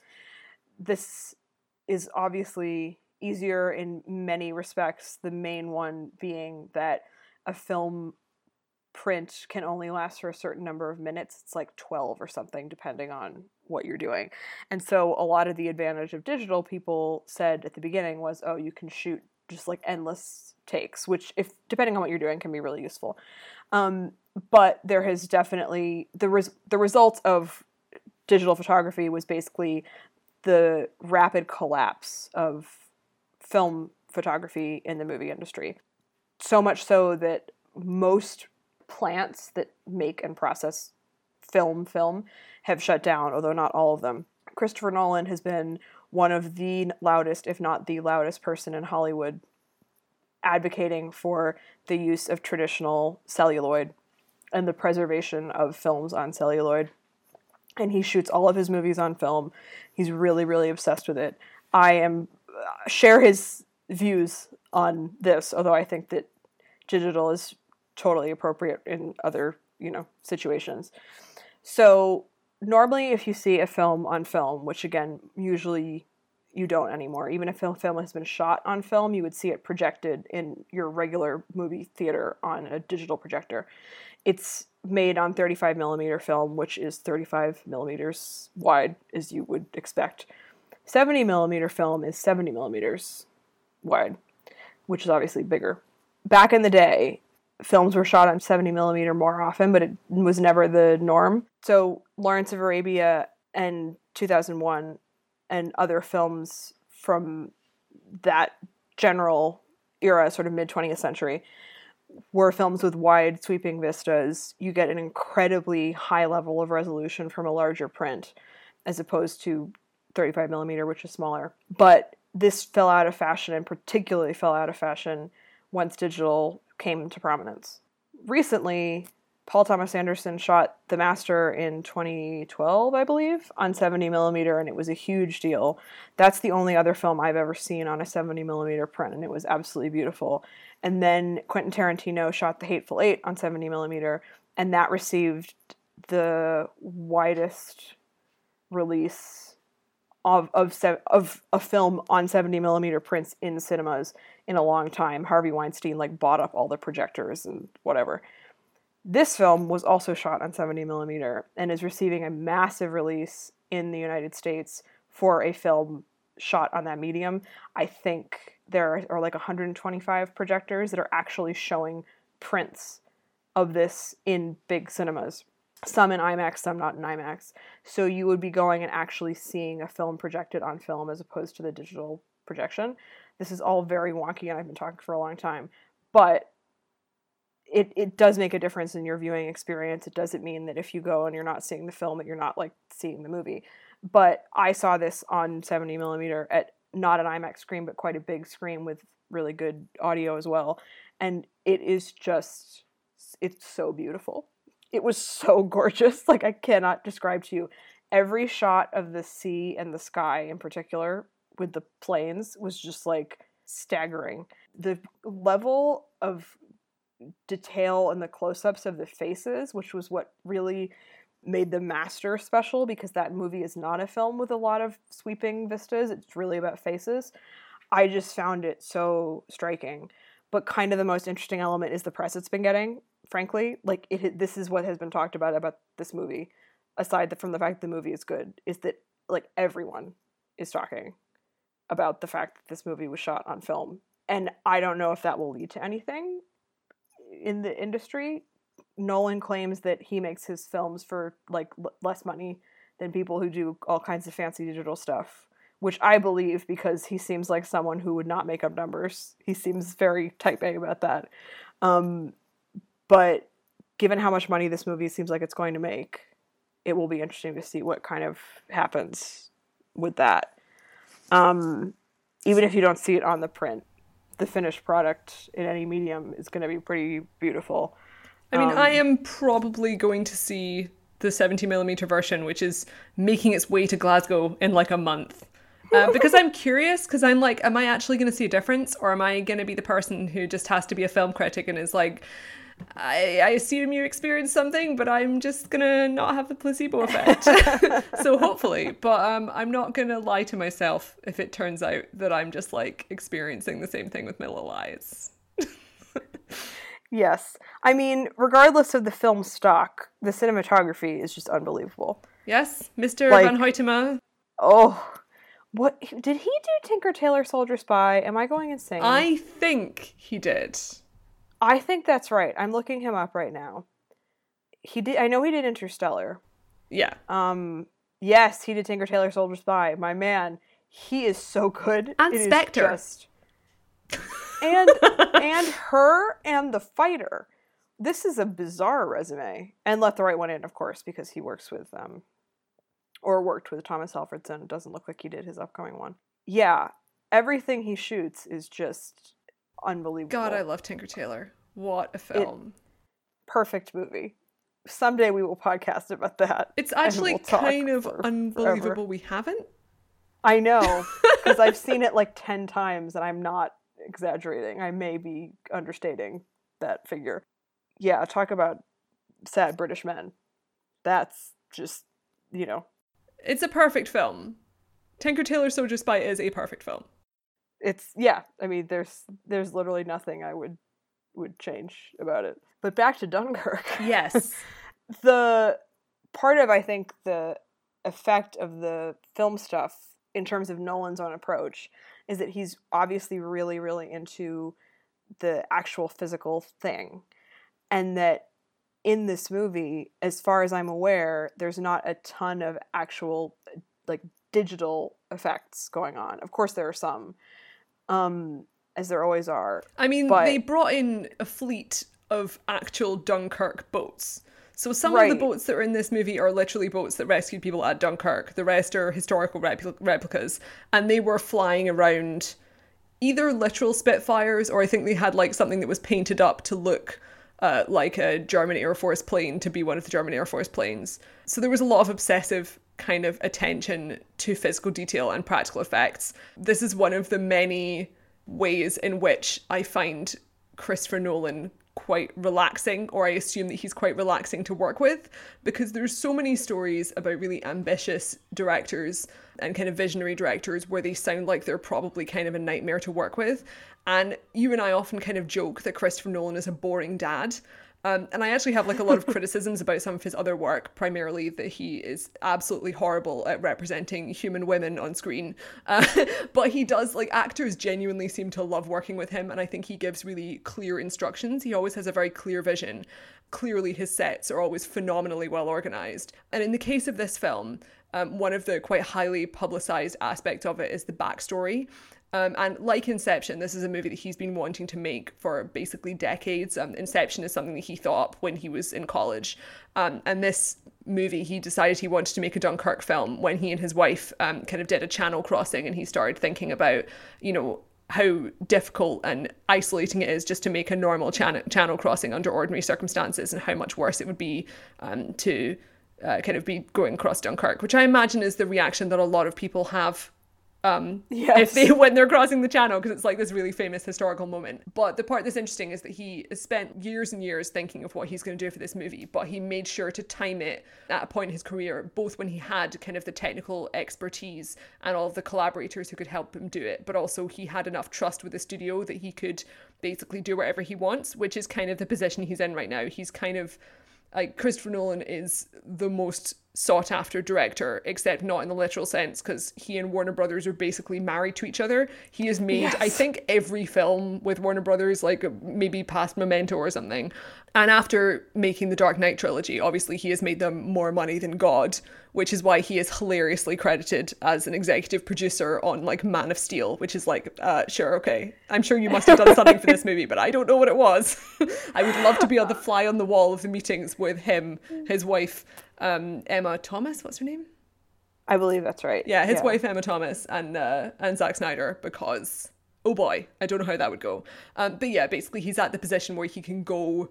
This is obviously easier in many respects, the main one being that a film print can only last for a certain number of minutes. It's like 12 or something, depending on what you're doing. And so, a lot of the advantage of digital, people said at the beginning, was oh, you can shoot just like endless takes, which, if depending on what you're doing, can be really useful. Um, but there has definitely the res- the result of digital photography was basically the rapid collapse of film photography in the movie industry. So much so that most plants that make and process film film have shut down, although not all of them. Christopher Nolan has been one of the loudest, if not the loudest person in Hollywood advocating for the use of traditional celluloid and the preservation of films on celluloid. And he shoots all of his movies on film. He's really, really obsessed with it. I am uh, share his views on this, although I think that digital is totally appropriate in other, you know, situations. So normally if you see a film on film, which again, usually you don't anymore. Even if a film has been shot on film, you would see it projected in your regular movie theater on a digital projector. It's made on 35 millimeter film, which is 35 millimeters wide, as you would expect. 70 millimeter film is 70 millimeters wide, which is obviously bigger. Back in the day, films were shot on 70 millimeter more often, but it was never the norm. So Lawrence of Arabia and 2001 and other films from that general era, sort of mid 20th century, were films with wide sweeping vistas. You get an incredibly high level of resolution from a larger print as opposed to 35 millimeter, which is smaller. But this fell out of fashion and particularly fell out of fashion once digital came to prominence. Recently, Paul Thomas Anderson shot The Master in 2012, I believe, on 70 millimeter, and it was a huge deal. That's the only other film I've ever seen on a 70 millimeter print, and it was absolutely beautiful. And then Quentin Tarantino shot The Hateful Eight on 70 millimeter, and that received the widest release of of of a film on 70 millimeter prints in cinemas in a long time. Harvey Weinstein like bought up all the projectors and whatever. This film was also shot on 70 millimeter and is receiving a massive release in the United States for a film shot on that medium. I think there are like 125 projectors that are actually showing prints of this in big cinemas. Some in IMAX, some not in IMAX. So you would be going and actually seeing a film projected on film as opposed to the digital projection. This is all very wonky and I've been talking for a long time. But it, it does make a difference in your viewing experience. It doesn't mean that if you go and you're not seeing the film that you're not like seeing the movie. But I saw this on 70 millimeter at not an IMAX screen, but quite a big screen with really good audio as well. And it is just, it's so beautiful. It was so gorgeous. Like, I cannot describe to you. Every shot of the sea and the sky in particular with the planes was just like staggering. The level of detail and the close-ups of the faces, which was what really made the master special because that movie is not a film with a lot of sweeping vistas. It's really about faces. I just found it so striking. But kind of the most interesting element is the press it's been getting. Frankly, like it, this is what has been talked about about this movie. Aside from the fact that the movie is good, is that like everyone is talking about the fact that this movie was shot on film, and I don't know if that will lead to anything in the industry. Nolan claims that he makes his films for like l- less money than people who do all kinds of fancy digital stuff, which I believe because he seems like someone who would not make up numbers. He seems very type A about that. Um, but given how much money this movie seems like it's going to make, it will be interesting to see what kind of happens with that. Um, even if you don't see it on the print, the finished product in any medium is going to be pretty beautiful. I mean, um, I am probably going to see the 70 millimeter version, which is making its way to Glasgow in like a month. Uh, because I'm curious, because I'm like, am I actually going to see a difference, or am I going to be the person who just has to be a film critic and is like, I, I assume you experienced something, but I'm just gonna not have the placebo effect. so hopefully, but um, I'm not gonna lie to myself if it turns out that I'm just like experiencing the same thing with my little eyes. yes, I mean, regardless of the film stock, the cinematography is just unbelievable. Yes, Mr. Like, Van Hoytema. Oh, what did he do? Tinker Tailor Soldier Spy? Am I going insane? I think he did. I think that's right. I'm looking him up right now. He did. I know he did Interstellar. Yeah. Um. Yes, he did Tinker Tailor Soldier Spy. My man, he is so good. And it Spectre. Just, and and her and the fighter. This is a bizarre resume. And let the right one in, of course, because he works with um or worked with Tomas Alfredson. It doesn't look like he did his upcoming one. Yeah, everything he shoots is just unbelievable. God, I love Tinker Tailor. What a film. It, perfect movie. Someday we will podcast about that. It's actually we'll kind of unbelievable forever. we haven't. I know, because I've seen it like 10 times and I'm not exaggerating. I may be understating that figure. Yeah, talk about sad British men. That's just, you know. It's a perfect film. Tinker Tailor Soldier Spy is a perfect film. It's yeah, I mean there's there's literally nothing I would would change about it. But back to Dunkirk. Yes. the part of I think the effect of the film stuff in terms of Nolan's own approach is that he's obviously really, really into the actual physical thing. And that in this movie, as far as I'm aware, there's not a ton of actual like digital effects going on. Of course there are some. Um, as there always are. I mean, but... they brought in a fleet of actual Dunkirk boats. So some right. of the boats that are in this movie are literally boats that rescued people at Dunkirk. The rest are historical repl- replicas, and they were flying around either literal Spitfires or I think they had like something that was painted up to look uh, like a German Air Force plane to be one of the German Air Force planes. So there was a lot of obsessive kind of attention to physical detail and practical effects. This is one of the many ways in which I find Christopher Nolan quite relaxing, or I assume that he's quite relaxing to work with, because there's so many stories about really ambitious directors and kind of visionary directors where they sound like they're probably kind of a nightmare to work with. And you and I often kind of joke that Christopher Nolan is a boring dad. Um, and I actually have like a lot of criticisms about some of his other work, primarily that he is absolutely horrible at representing human women on screen. Uh, but he does, like, actors genuinely seem to love working with him, and I think he gives really clear instructions. He always has a very clear vision. Clearly, his sets are always phenomenally well organized. And in the case of this film, um, one of the quite highly publicized aspects of it is the backstory. Um, and like Inception, this is a movie that he's been wanting to make for basically decades. Um, Inception is something that he thought up when he was in college. Um, and this movie, he decided he wanted to make a Dunkirk film when he and his wife um, kind of did a channel crossing and he started thinking about, you know, how difficult and isolating it is just to make a normal channel, channel crossing under ordinary circumstances and how much worse it would be um, to uh, kind of be going across Dunkirk, which I imagine is the reaction that a lot of people have um, yes. if they when they're crossing the channel because it's like this really famous historical moment. But the part that's interesting is that he spent years and years thinking of what he's going to do for this movie, but he made sure to time it at a point in his career, both when he had kind of the technical expertise and all of the collaborators who could help him do it, but also he had enough trust with the studio that he could basically do whatever he wants, which is kind of the position he's in right now. He's kind of like Christopher Nolan is the most sought after director, except not in the literal sense, because he and Warner Brothers are basically married to each other. He has made, yes. I think, every film with Warner Brothers, like maybe past Memento or something. And after making the Dark Knight trilogy, obviously he has made them more money than God, which is why he is hilariously credited as an executive producer on like Man of Steel, which is like, uh, sure, okay. I'm sure you must have done something for this movie, but I don't know what it was. I would love to be on the fly on the wall of the meetings with him, his wife, um, Emma Thomas. What's her name? I believe that's right. Yeah, his yeah. wife Emma Thomas and uh, and Zack Snyder because oh boy, I don't know how that would go. Um, but yeah, basically he's at the position where he can go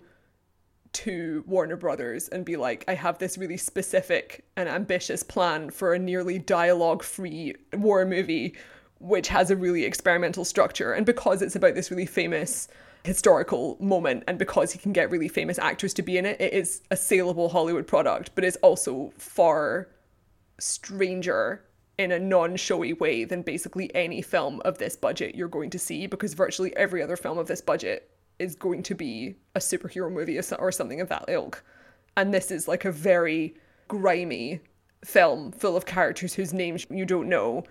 to Warner Brothers and be like, I have this really specific and ambitious plan for a nearly dialogue free war movie, which has a really experimental structure. And because it's about this really famous historical moment and because he can get really famous actors to be in it, it is a saleable Hollywood product, but it's also far stranger in a non-showy way than basically any film of this budget you're going to see because virtually every other film of this budget is going to be a superhero movie or something of that ilk. And this is like a very grimy film full of characters whose names you don't know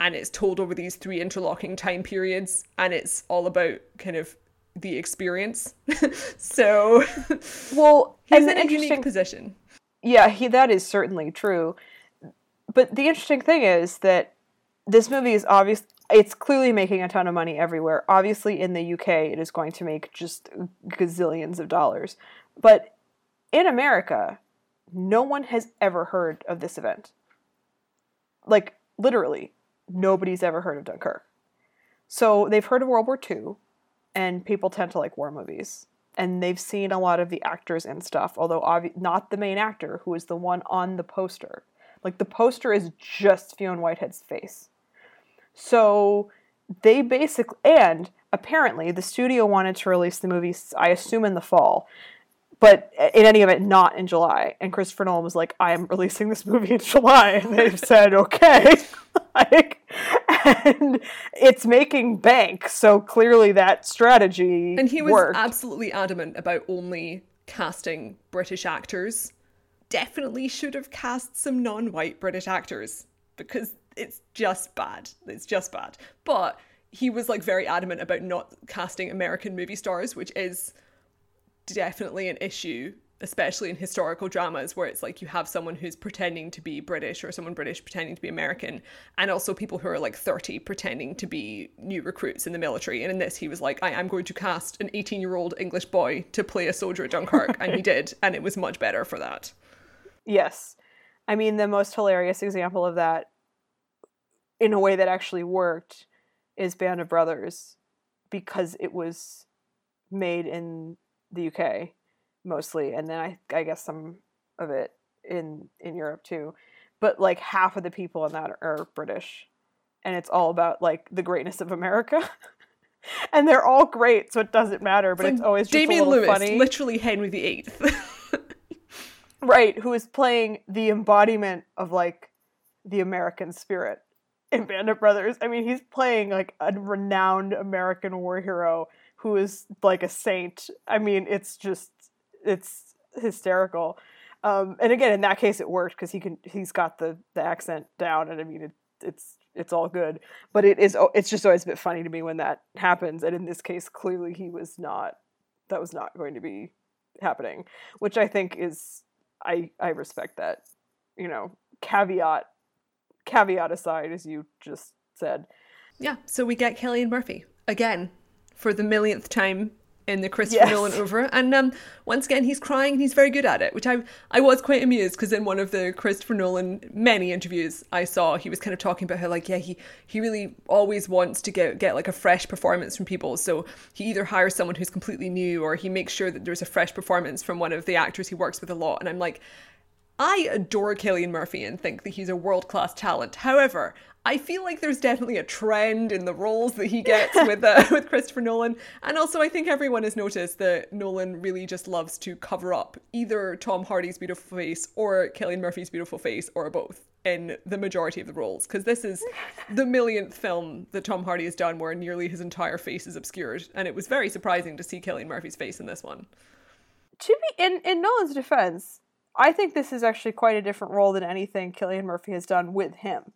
and it's told over these three interlocking time periods and it's all about kind of the experience. so, well, he's in a unique position. Yeah, he that is certainly true. But the interesting thing is that this movie is obvious. it's clearly making a ton of money everywhere. Obviously, in the UK, it is going to make just gazillions of dollars. But in America, no one has ever heard of this event. Like, literally, nobody's ever heard of Dunkirk. So they've heard of World War II, and people tend to like war movies. And they've seen a lot of the actors and stuff, although obvi- not the main actor, who is the one on the poster. Like, the poster is just Fionn Whitehead's face. So they basically, and apparently the studio wanted to release the movie, I assume, in the fall but in any event, not in July. And Christopher Nolan was like, I am releasing this movie in July. And they've said, okay. like, and it's making bank. So clearly that strategy. And he was worked. absolutely adamant about only casting British actors. Definitely should have cast some non white British actors because it's just bad. It's just bad. But he was like very adamant about not casting American movie stars, which is definitely an issue especially in historical dramas where it's like you have someone who's pretending to be British or someone British pretending to be American and also people who are like 30 pretending to be new recruits in the military. And in this he was like I am going to cast an 18 year old English boy to play a soldier at Dunkirk. And he did and it was much better for that. Yes. I mean the most hilarious example of that in a way that actually worked is Band of Brothers because it was made in the UK mostly, and then I I guess some of it in in Europe too. But like half of the people in that are British, and it's all about like the greatness of America. and they're all great, so it doesn't matter. But it's, it's always just Damian Lewis, funny. literally Henry VIII, right? Who is playing the embodiment of like the American spirit in Band of Brothers. I mean, he's playing like a renowned American war hero who is like a saint. I mean, it's just it's hysterical. Um, and again, in that case, it worked because he can he's got the the accent down, and I mean, it, it's it's all good. But it is it's just always a bit funny to me when that happens. And in this case, clearly he was not that was not going to be happening, which I think is I I respect that. You know, caveat caveat aside, as you just said. Yeah. So we get Cillian Murphy again for the millionth time in the Christopher yes. Nolan over. And um, once again, he's crying and he's very good at it, which I I was quite amused because in one of the Christopher Nolan many interviews I saw, he was kind of talking about how like yeah he he really always wants to get get like a fresh performance from people. So he either hires someone who's completely new or he makes sure that there's a fresh performance from one of the actors he works with a lot. And I'm like. I adore Cillian Murphy and think that he's a world class talent. However, I feel like there's definitely a trend in the roles that he gets with uh, with Christopher Nolan, and also I think everyone has noticed that Nolan really just loves to cover up either Tom Hardy's beautiful face or Cillian Murphy's beautiful face, or both in the majority of the roles. Because this is the millionth film that Tom Hardy has done where nearly his entire face is obscured, and it was very surprising to see Cillian Murphy's face in this one. To be in in Nolan's defense, I think this is actually quite a different role than anything Cillian Murphy has done with him.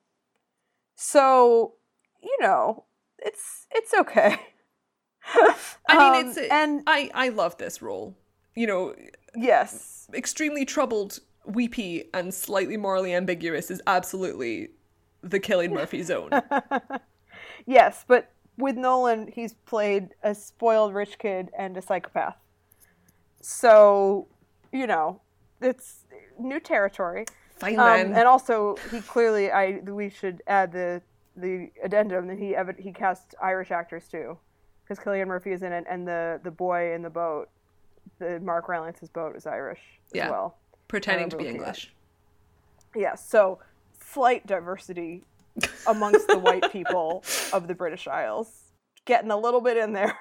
So, you know, it's it's okay. I mean, um, it's and I I love this role. You know, yes, extremely troubled, weepy, and slightly morally ambiguous is absolutely the Cillian Murphy zone. yes, but with Nolan, he's played a spoiled rich kid and a psychopath. So, you know, it's new territory. Fine um, And also, he clearly, I we should add the the addendum that he ev- he cast Irish actors too, because Cillian Murphy is in it, and the the boy in the boat, the Mark Rylance's boat is Irish yeah. as well, pretending to be English. Yes, yeah, so slight diversity amongst the white people of the British Isles, getting a little bit in there.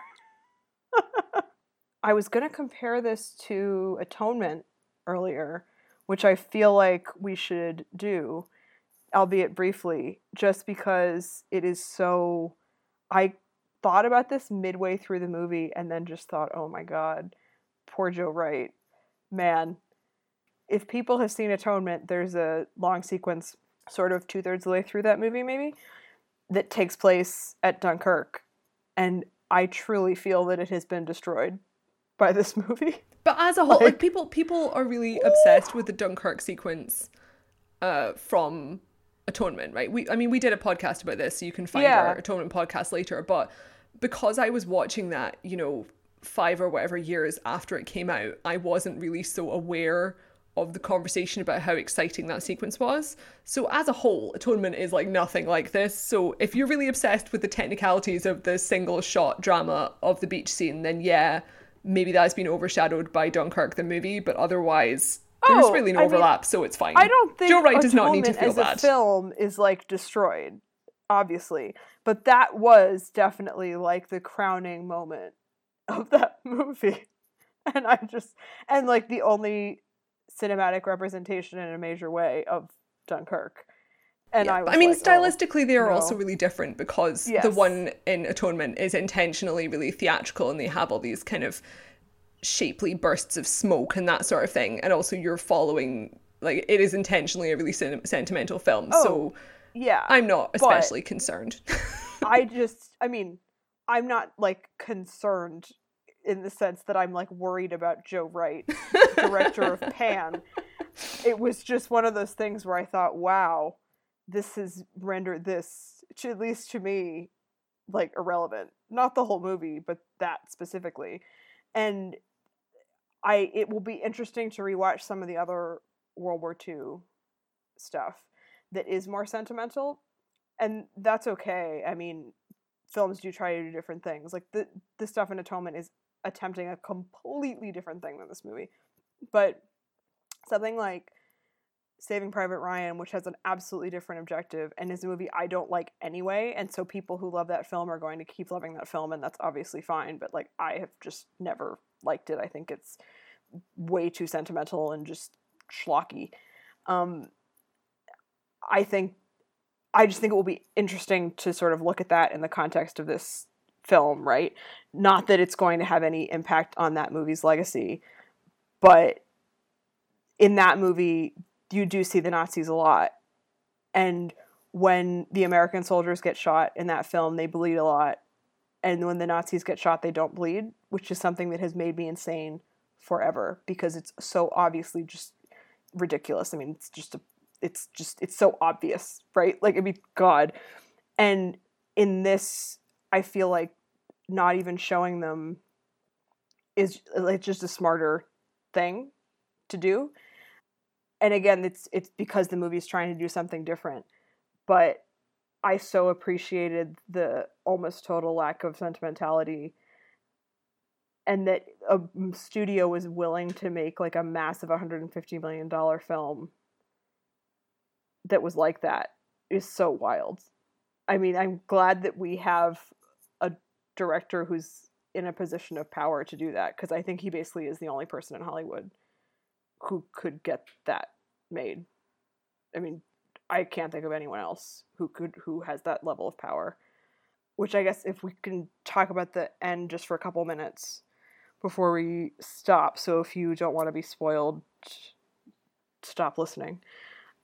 I was gonna compare this to Atonement earlier which I feel like we should do, albeit briefly, just because it is so. I thought about this midway through the movie and then just thought, oh my god, poor Joe Wright. Man, if people have seen Atonement, there's a long sequence, sort of two thirds of the way through that movie, maybe, that takes place at Dunkirk. And I truly feel that it has been destroyed by this movie. But as a whole, like, like people people are really obsessed with the Dunkirk sequence uh, from atonement, right? We I mean we did a podcast about this, so you can find Yeah. our atonement podcast later, but because I was watching that, you know, five or whatever years after it came out, I wasn't really so aware of the conversation about how exciting that sequence was. So as a whole, Atonement is like nothing like this. So if you're really obsessed with the technicalities of the single shot drama of the beach scene, then yeah, maybe that's been overshadowed by Dunkirk the movie, but otherwise there's Oh, really no I mean, overlap, so it's fine. I don't think Joe Wright does not need to feel as bad. a film is like destroyed, obviously, but that was definitely like the crowning moment of that movie, and I just and like the only cinematic representation in a major way of Dunkirk, and Yeah, I was I mean, like, oh, stylistically, they are no. also really different because the one in Atonement is intentionally really theatrical and they have all these kind of shapely bursts of smoke and that sort of thing. And also, you're following, like, it is intentionally a really sen- sentimental film. Oh, so yeah, I'm not especially concerned. I just, I mean, I'm not like concerned in the sense that I'm like worried about Joe Wright, director of Pan. It was just one of those things where I thought, wow, this has rendered this, at least to me, like irrelevant. Not the whole movie, but that specifically. And I, it will be interesting to rewatch some of the other World War II stuff that is more sentimental and that's okay. I mean, films do try to do different things. Like the the stuff in Atonement is attempting a completely different thing than this movie. But something like Saving Private Ryan, which has an absolutely different objective and is a movie I don't like anyway, and so people who love that film are going to keep loving that film and that's obviously fine, but like I have just never liked it. I think it's way too sentimental and just schlocky. Um I think I just think it will be interesting to sort of look at that in the context of this film, right? Not that it's going to have any impact on that movie's legacy, but in that movie, you do see the Nazis a lot. And when the American soldiers get shot in that film, they bleed a lot. And when the Nazis get shot, they don't bleed, which is something that has made me insane forever because it's so obviously just ridiculous. I mean, it's just a it's just it's so obvious right like i mean god and in this i feel like not even showing them is like just a smarter thing to do and again it's it's because the movie's trying to do something different but i so appreciated the almost total lack of sentimentality and that a studio was willing to make like a massive 150 million dollar film that was like that is so wild. I mean, I'm glad that we have a director who's in a position of power to do that because I think he basically is the only person in Hollywood who could get that made. I mean, I can't think of anyone else who could who has that level of power. Which I guess if we can talk about the end just for a couple minutes before we stop. So if you don't want to be spoiled, stop listening.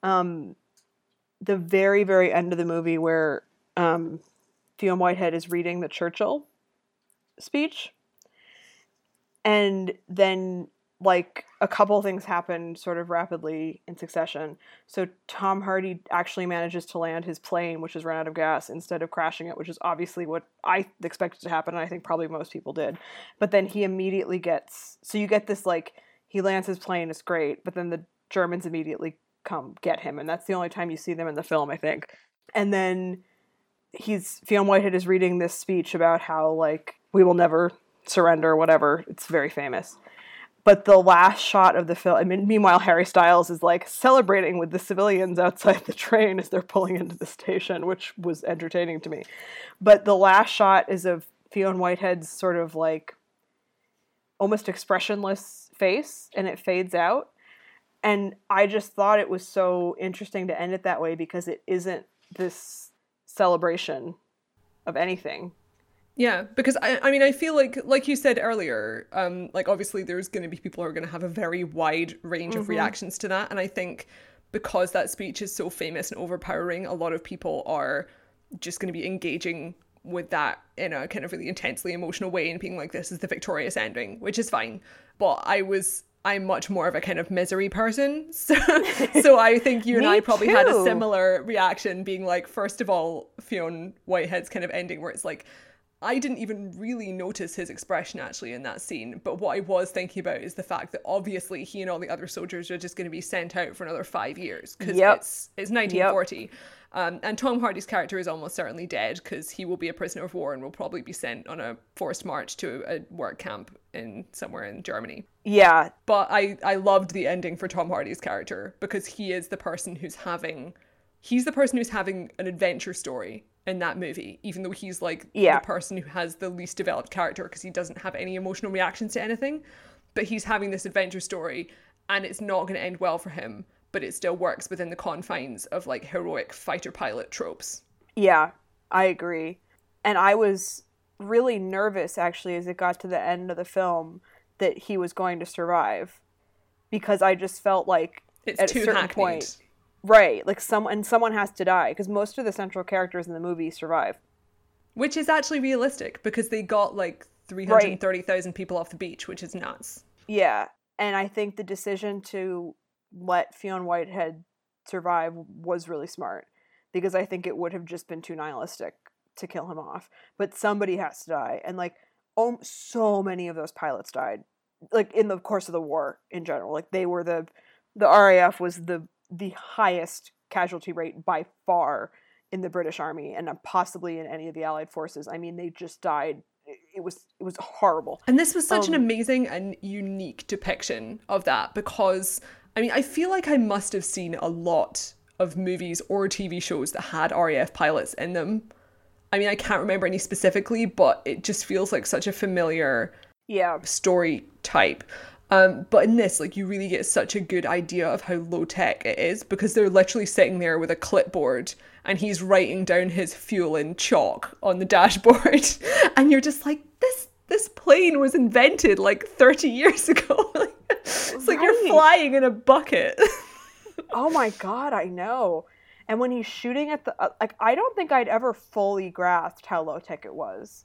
Um, the very very end of the movie where um, Fionn Whitehead is reading the Churchill speech, and then like a couple things happen sort of rapidly in succession. So Tom Hardy actually manages to land his plane, which has run out of gas, instead of crashing it, which is obviously what I expected to happen, and I think probably most people did. But then he immediately gets so you get this like he lands his plane, it's great, but then the Germans immediately come get him, and that's the only time you see them in the film, I think. And then he's Fionn Whitehead is reading this speech about how like we will never surrender, whatever. It's very famous. But the last shot of the film, I mean, meanwhile, Harry Styles is like celebrating with the civilians outside the train as they're pulling into the station, which was entertaining to me. But the last shot is of Fionn Whitehead's sort of like almost expressionless face, and it fades out. And I just thought it was so interesting to end it that way because it isn't this celebration of anything. Yeah, because I, I mean, I feel like, like you said earlier, um, like obviously there's going to be people who are going to have a very wide range of reactions to that, and I think because that speech is so famous and overpowering, a lot of people are just going to be engaging with that in a kind of really intensely emotional way and being like, "This is the victorious ending," which is fine. But I was I'm much more of a kind of misery person. So, so I think you and I probably had a similar reaction, being like, first of all, Fionn Whitehead's kind of ending, where it's like, I didn't even really notice his expression actually in that scene. But what I was thinking about is the fact that obviously he and all the other soldiers are just going to be sent out for another five years because Yep. it's it's 1940. Um, and Tom Hardy's character is almost certainly dead because he will be a prisoner of war and will probably be sent on a forced march to a work camp in somewhere in Germany. Yeah, But I, I loved the ending for Tom Hardy's character because he is the person who's having he's the person who's having an adventure story in that movie, even though he's like Yeah. the person who has the least developed character because he doesn't have any emotional reactions to anything. But he's having this adventure story and it's not going to end well for him, but it still works within the confines of like heroic fighter pilot tropes. Yeah, I agree. And I was really nervous actually as it got to the end of the film that he was going to survive because I just felt like It's at too a certain hackneyed. point right, like some and someone has to die because most of the central characters in the movie survive. Which is actually realistic because they got like 330,000 people off the beach, which is nuts. Yeah, and I think the decision to let Fionn Whitehead survive was really smart because I think it would have just been too nihilistic to kill him off. But somebody has to die, and like, oh, so many of those pilots died, like in the course of the war in general. Like they were the, the RAF was the the highest casualty rate by far in the British Army and possibly in any of the Allied forces. I mean, they just died. It- was it was horrible. And this was such an Um, amazing and unique depiction of that because, I mean, I feel like I must have seen a lot of movies or TV shows that had RAF pilots in them. I mean, I can't remember any specifically, but it just feels like such a familiar Yeah, story type. Um, but in this, like, you really get such a good idea of how low tech it is because they're literally sitting there with a clipboard and he's writing down his fuel in chalk on the dashboard, and you're just like, this this plane was invented like 30 years ago. it's like you're flying in a bucket. Oh my god, I know. And when he's shooting at the uh, like, I don't think I'd ever fully grasped how low tech it was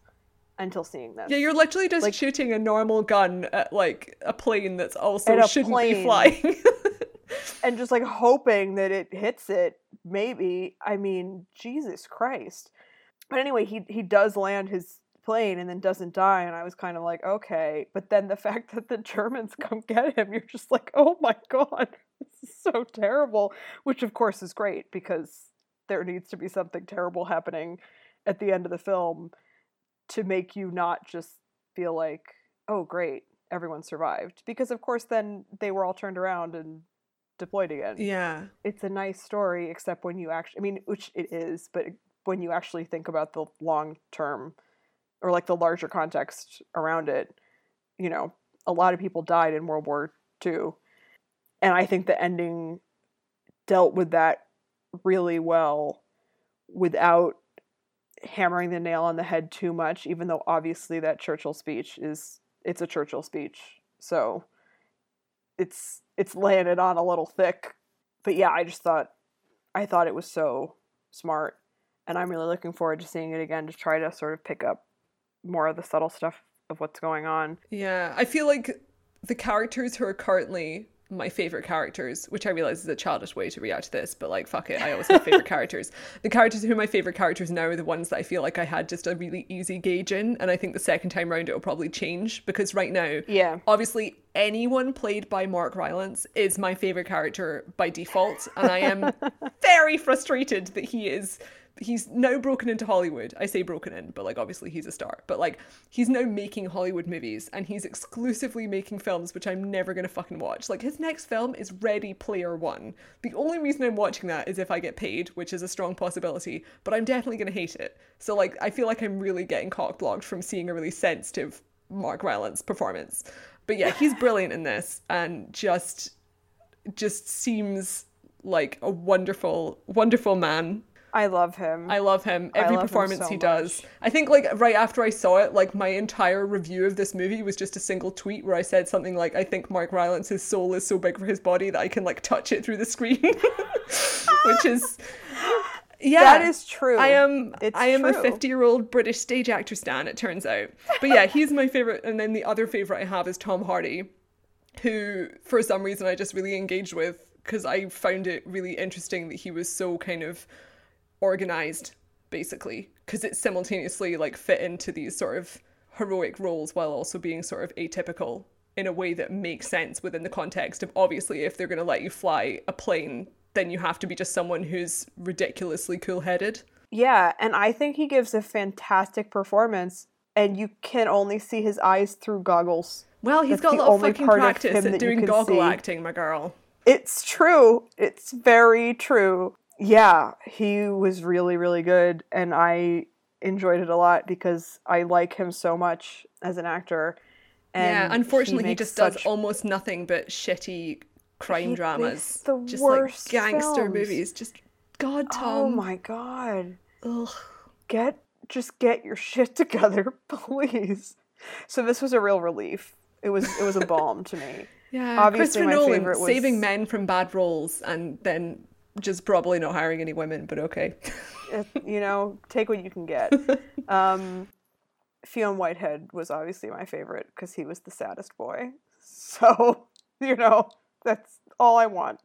until seeing this. yeah, you're literally just Like- shooting a normal gun at like a plane that's also shouldn't be flying. and just like hoping that it hits it. Maybe. I mean, Jesus Christ. But anyway, he he does land his plane and then doesn't die, and I was kind of like, okay. But then the fact that the Germans come get him, you're just like, oh my god, this is so terrible. Which of course is great because there needs to be something terrible happening at the end of the film to make you not just feel like, oh great, everyone survived. Because of course then they were all turned around and deployed again yeah. it's a nice story except when you actually i mean which it is but when you actually think about the long term or like the larger context around it you know a lot of people died in world war ii and i think the ending dealt with that really well without hammering the nail on the head too much even though obviously that churchill speech is it's a churchill speech. So it's it's laying it on a little thick. But yeah i just thought i thought it was so smart. And i'm really looking forward to seeing it again to try to sort of pick up more of the subtle stuff of what's going on. Yeah, I feel like the characters who are currently my favorite characters, which I realize is a childish way to react to this, but like fuck it, I always have favorite characters. The characters who are my favorite characters now are the ones that I feel like I had just a really easy gauge in, and I think the second time round it will probably change because right now, yeah obviously anyone played by Mark Rylance is my favorite character by default, and I am very frustrated that he is he's now broken into Hollywood. I say broken in, but like obviously he's a star. But like he's now making Hollywood movies and he's exclusively making films which I'm never gonna fucking watch. Like his next film is Ready Player One. The only reason I'm watching that is if I get paid, which is a strong possibility, but I'm definitely gonna hate it. So like I feel like I'm really getting cock blocked from seeing a really sensitive Mark Rylance performance. But yeah, he's brilliant in this and just just seems like a wonderful, wonderful man. I love him I love him. Every love him performance so he does. much. I think like right after I saw it, like my entire review of this movie was just a single tweet where I said something like, "I think Mark Rylance's soul is so big for his body that I can like touch it through the screen," which is yeah, that is true I am It's I am a 50 year old British stage actor stan, it turns out. But yeah, he's my favorite and then the other favorite I have is Tom Hardy. who for some reason I just really engaged with because I found it really interesting that he was so kind of organized, basically, because it simultaneously like fit into these sort of heroic roles while also being sort of atypical in a way that makes sense within the context of obviously if they're going to let you fly a plane then you have to be just someone who's ridiculously cool-headed Yeah, and I think he gives a fantastic performance, and you can only see his eyes through goggles. well he's That's got a lot of fucking of practice that at doing goggle see. acting my girl It's true. It's very true. Yeah, he was really, really good, and I enjoyed it a lot because I like him so much as an actor. And yeah unfortunately he, makes just does almost nothing but shitty crime He dramas the just worst like gangster films. movies just god oh tom Oh my god. Ugh. Get just get your shit together, please. So this was a real relief. It was it was a balm to me. Yeah, Obviously, Christopher my Nolan favorite was- saving men from bad roles and then just probably not hiring any women, but okay. You know, take what you can get. Um, Fionn Whitehead was obviously my favorite because he was the saddest boy. So, you know, that's all I want.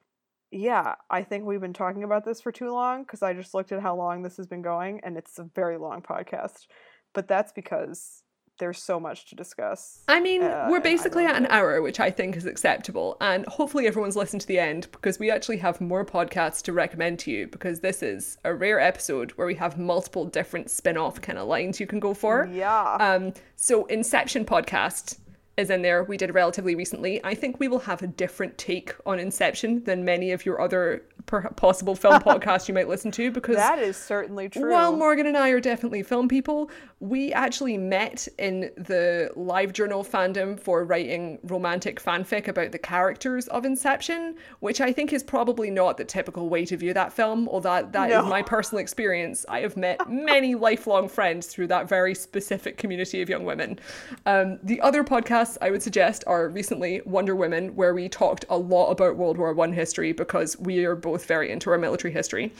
Yeah, I think we've been talking about this for too long because I just looked at how long this has been going and it's a very long podcast. But that's because there's so much to discuss. I mean, Uh, we're basically at an hour, which I think is acceptable. And hopefully everyone's listened to the end because we actually have more podcasts to recommend to you because this is a rare episode where we have multiple different spin off kind of lines you can go for. Yeah. Um, so Inception podcast is in there. We did relatively recently. I think we will have a different take on Inception than many of your other per- possible film podcasts you might listen to because that is certainly true. while Morgan and I are definitely film people, we actually met in the live journal fandom for writing romantic fanfic about the characters of Inception, which I think is probably not the typical way to view that film, although that that is No. my personal experience. I have met many lifelong friends through that very specific community of young women. Um, the other podcasts I would suggest are recently Wonder Women, where we talked a lot about World War One history because we are both very into our military history,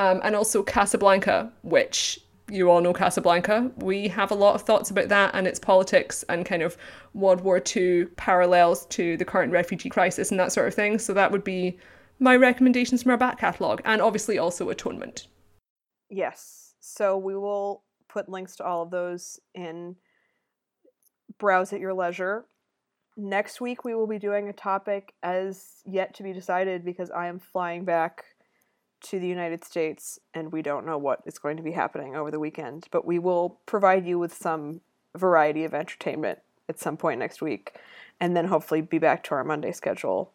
um, and also Casablanca, which you all know Casablanca. We have a lot of thoughts about that and its politics and kind of World War II parallels to the current refugee crisis and that sort of thing. So that would be my recommendations from our back catalogue, and obviously also Atonement. Yes. So we will put links to all of those in Browse at Your Leisure. Next week, we will be doing a topic as yet to be decided because I am flying back to the United States and we don't know what is going to be happening over the weekend. But we will provide you with some variety of entertainment at some point next week and then hopefully be back to our Monday schedule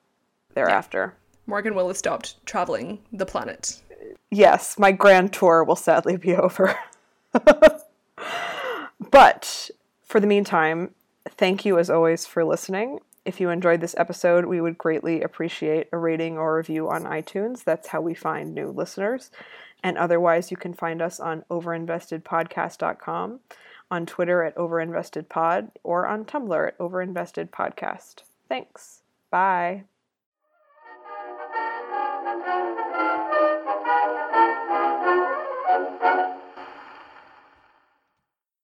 thereafter. Morgan will have stopped traveling the planet. Yes, my grand tour will sadly be over. but for the meantime, thank you as always for listening. If you enjoyed this episode, we would greatly appreciate a rating or review on iTunes. That's how we find new listeners. And otherwise, you can find us on overinvestedpodcast.com, on Twitter at overinvestedpod, or on Tumblr at overinvestedpodcast. Thanks. Bye.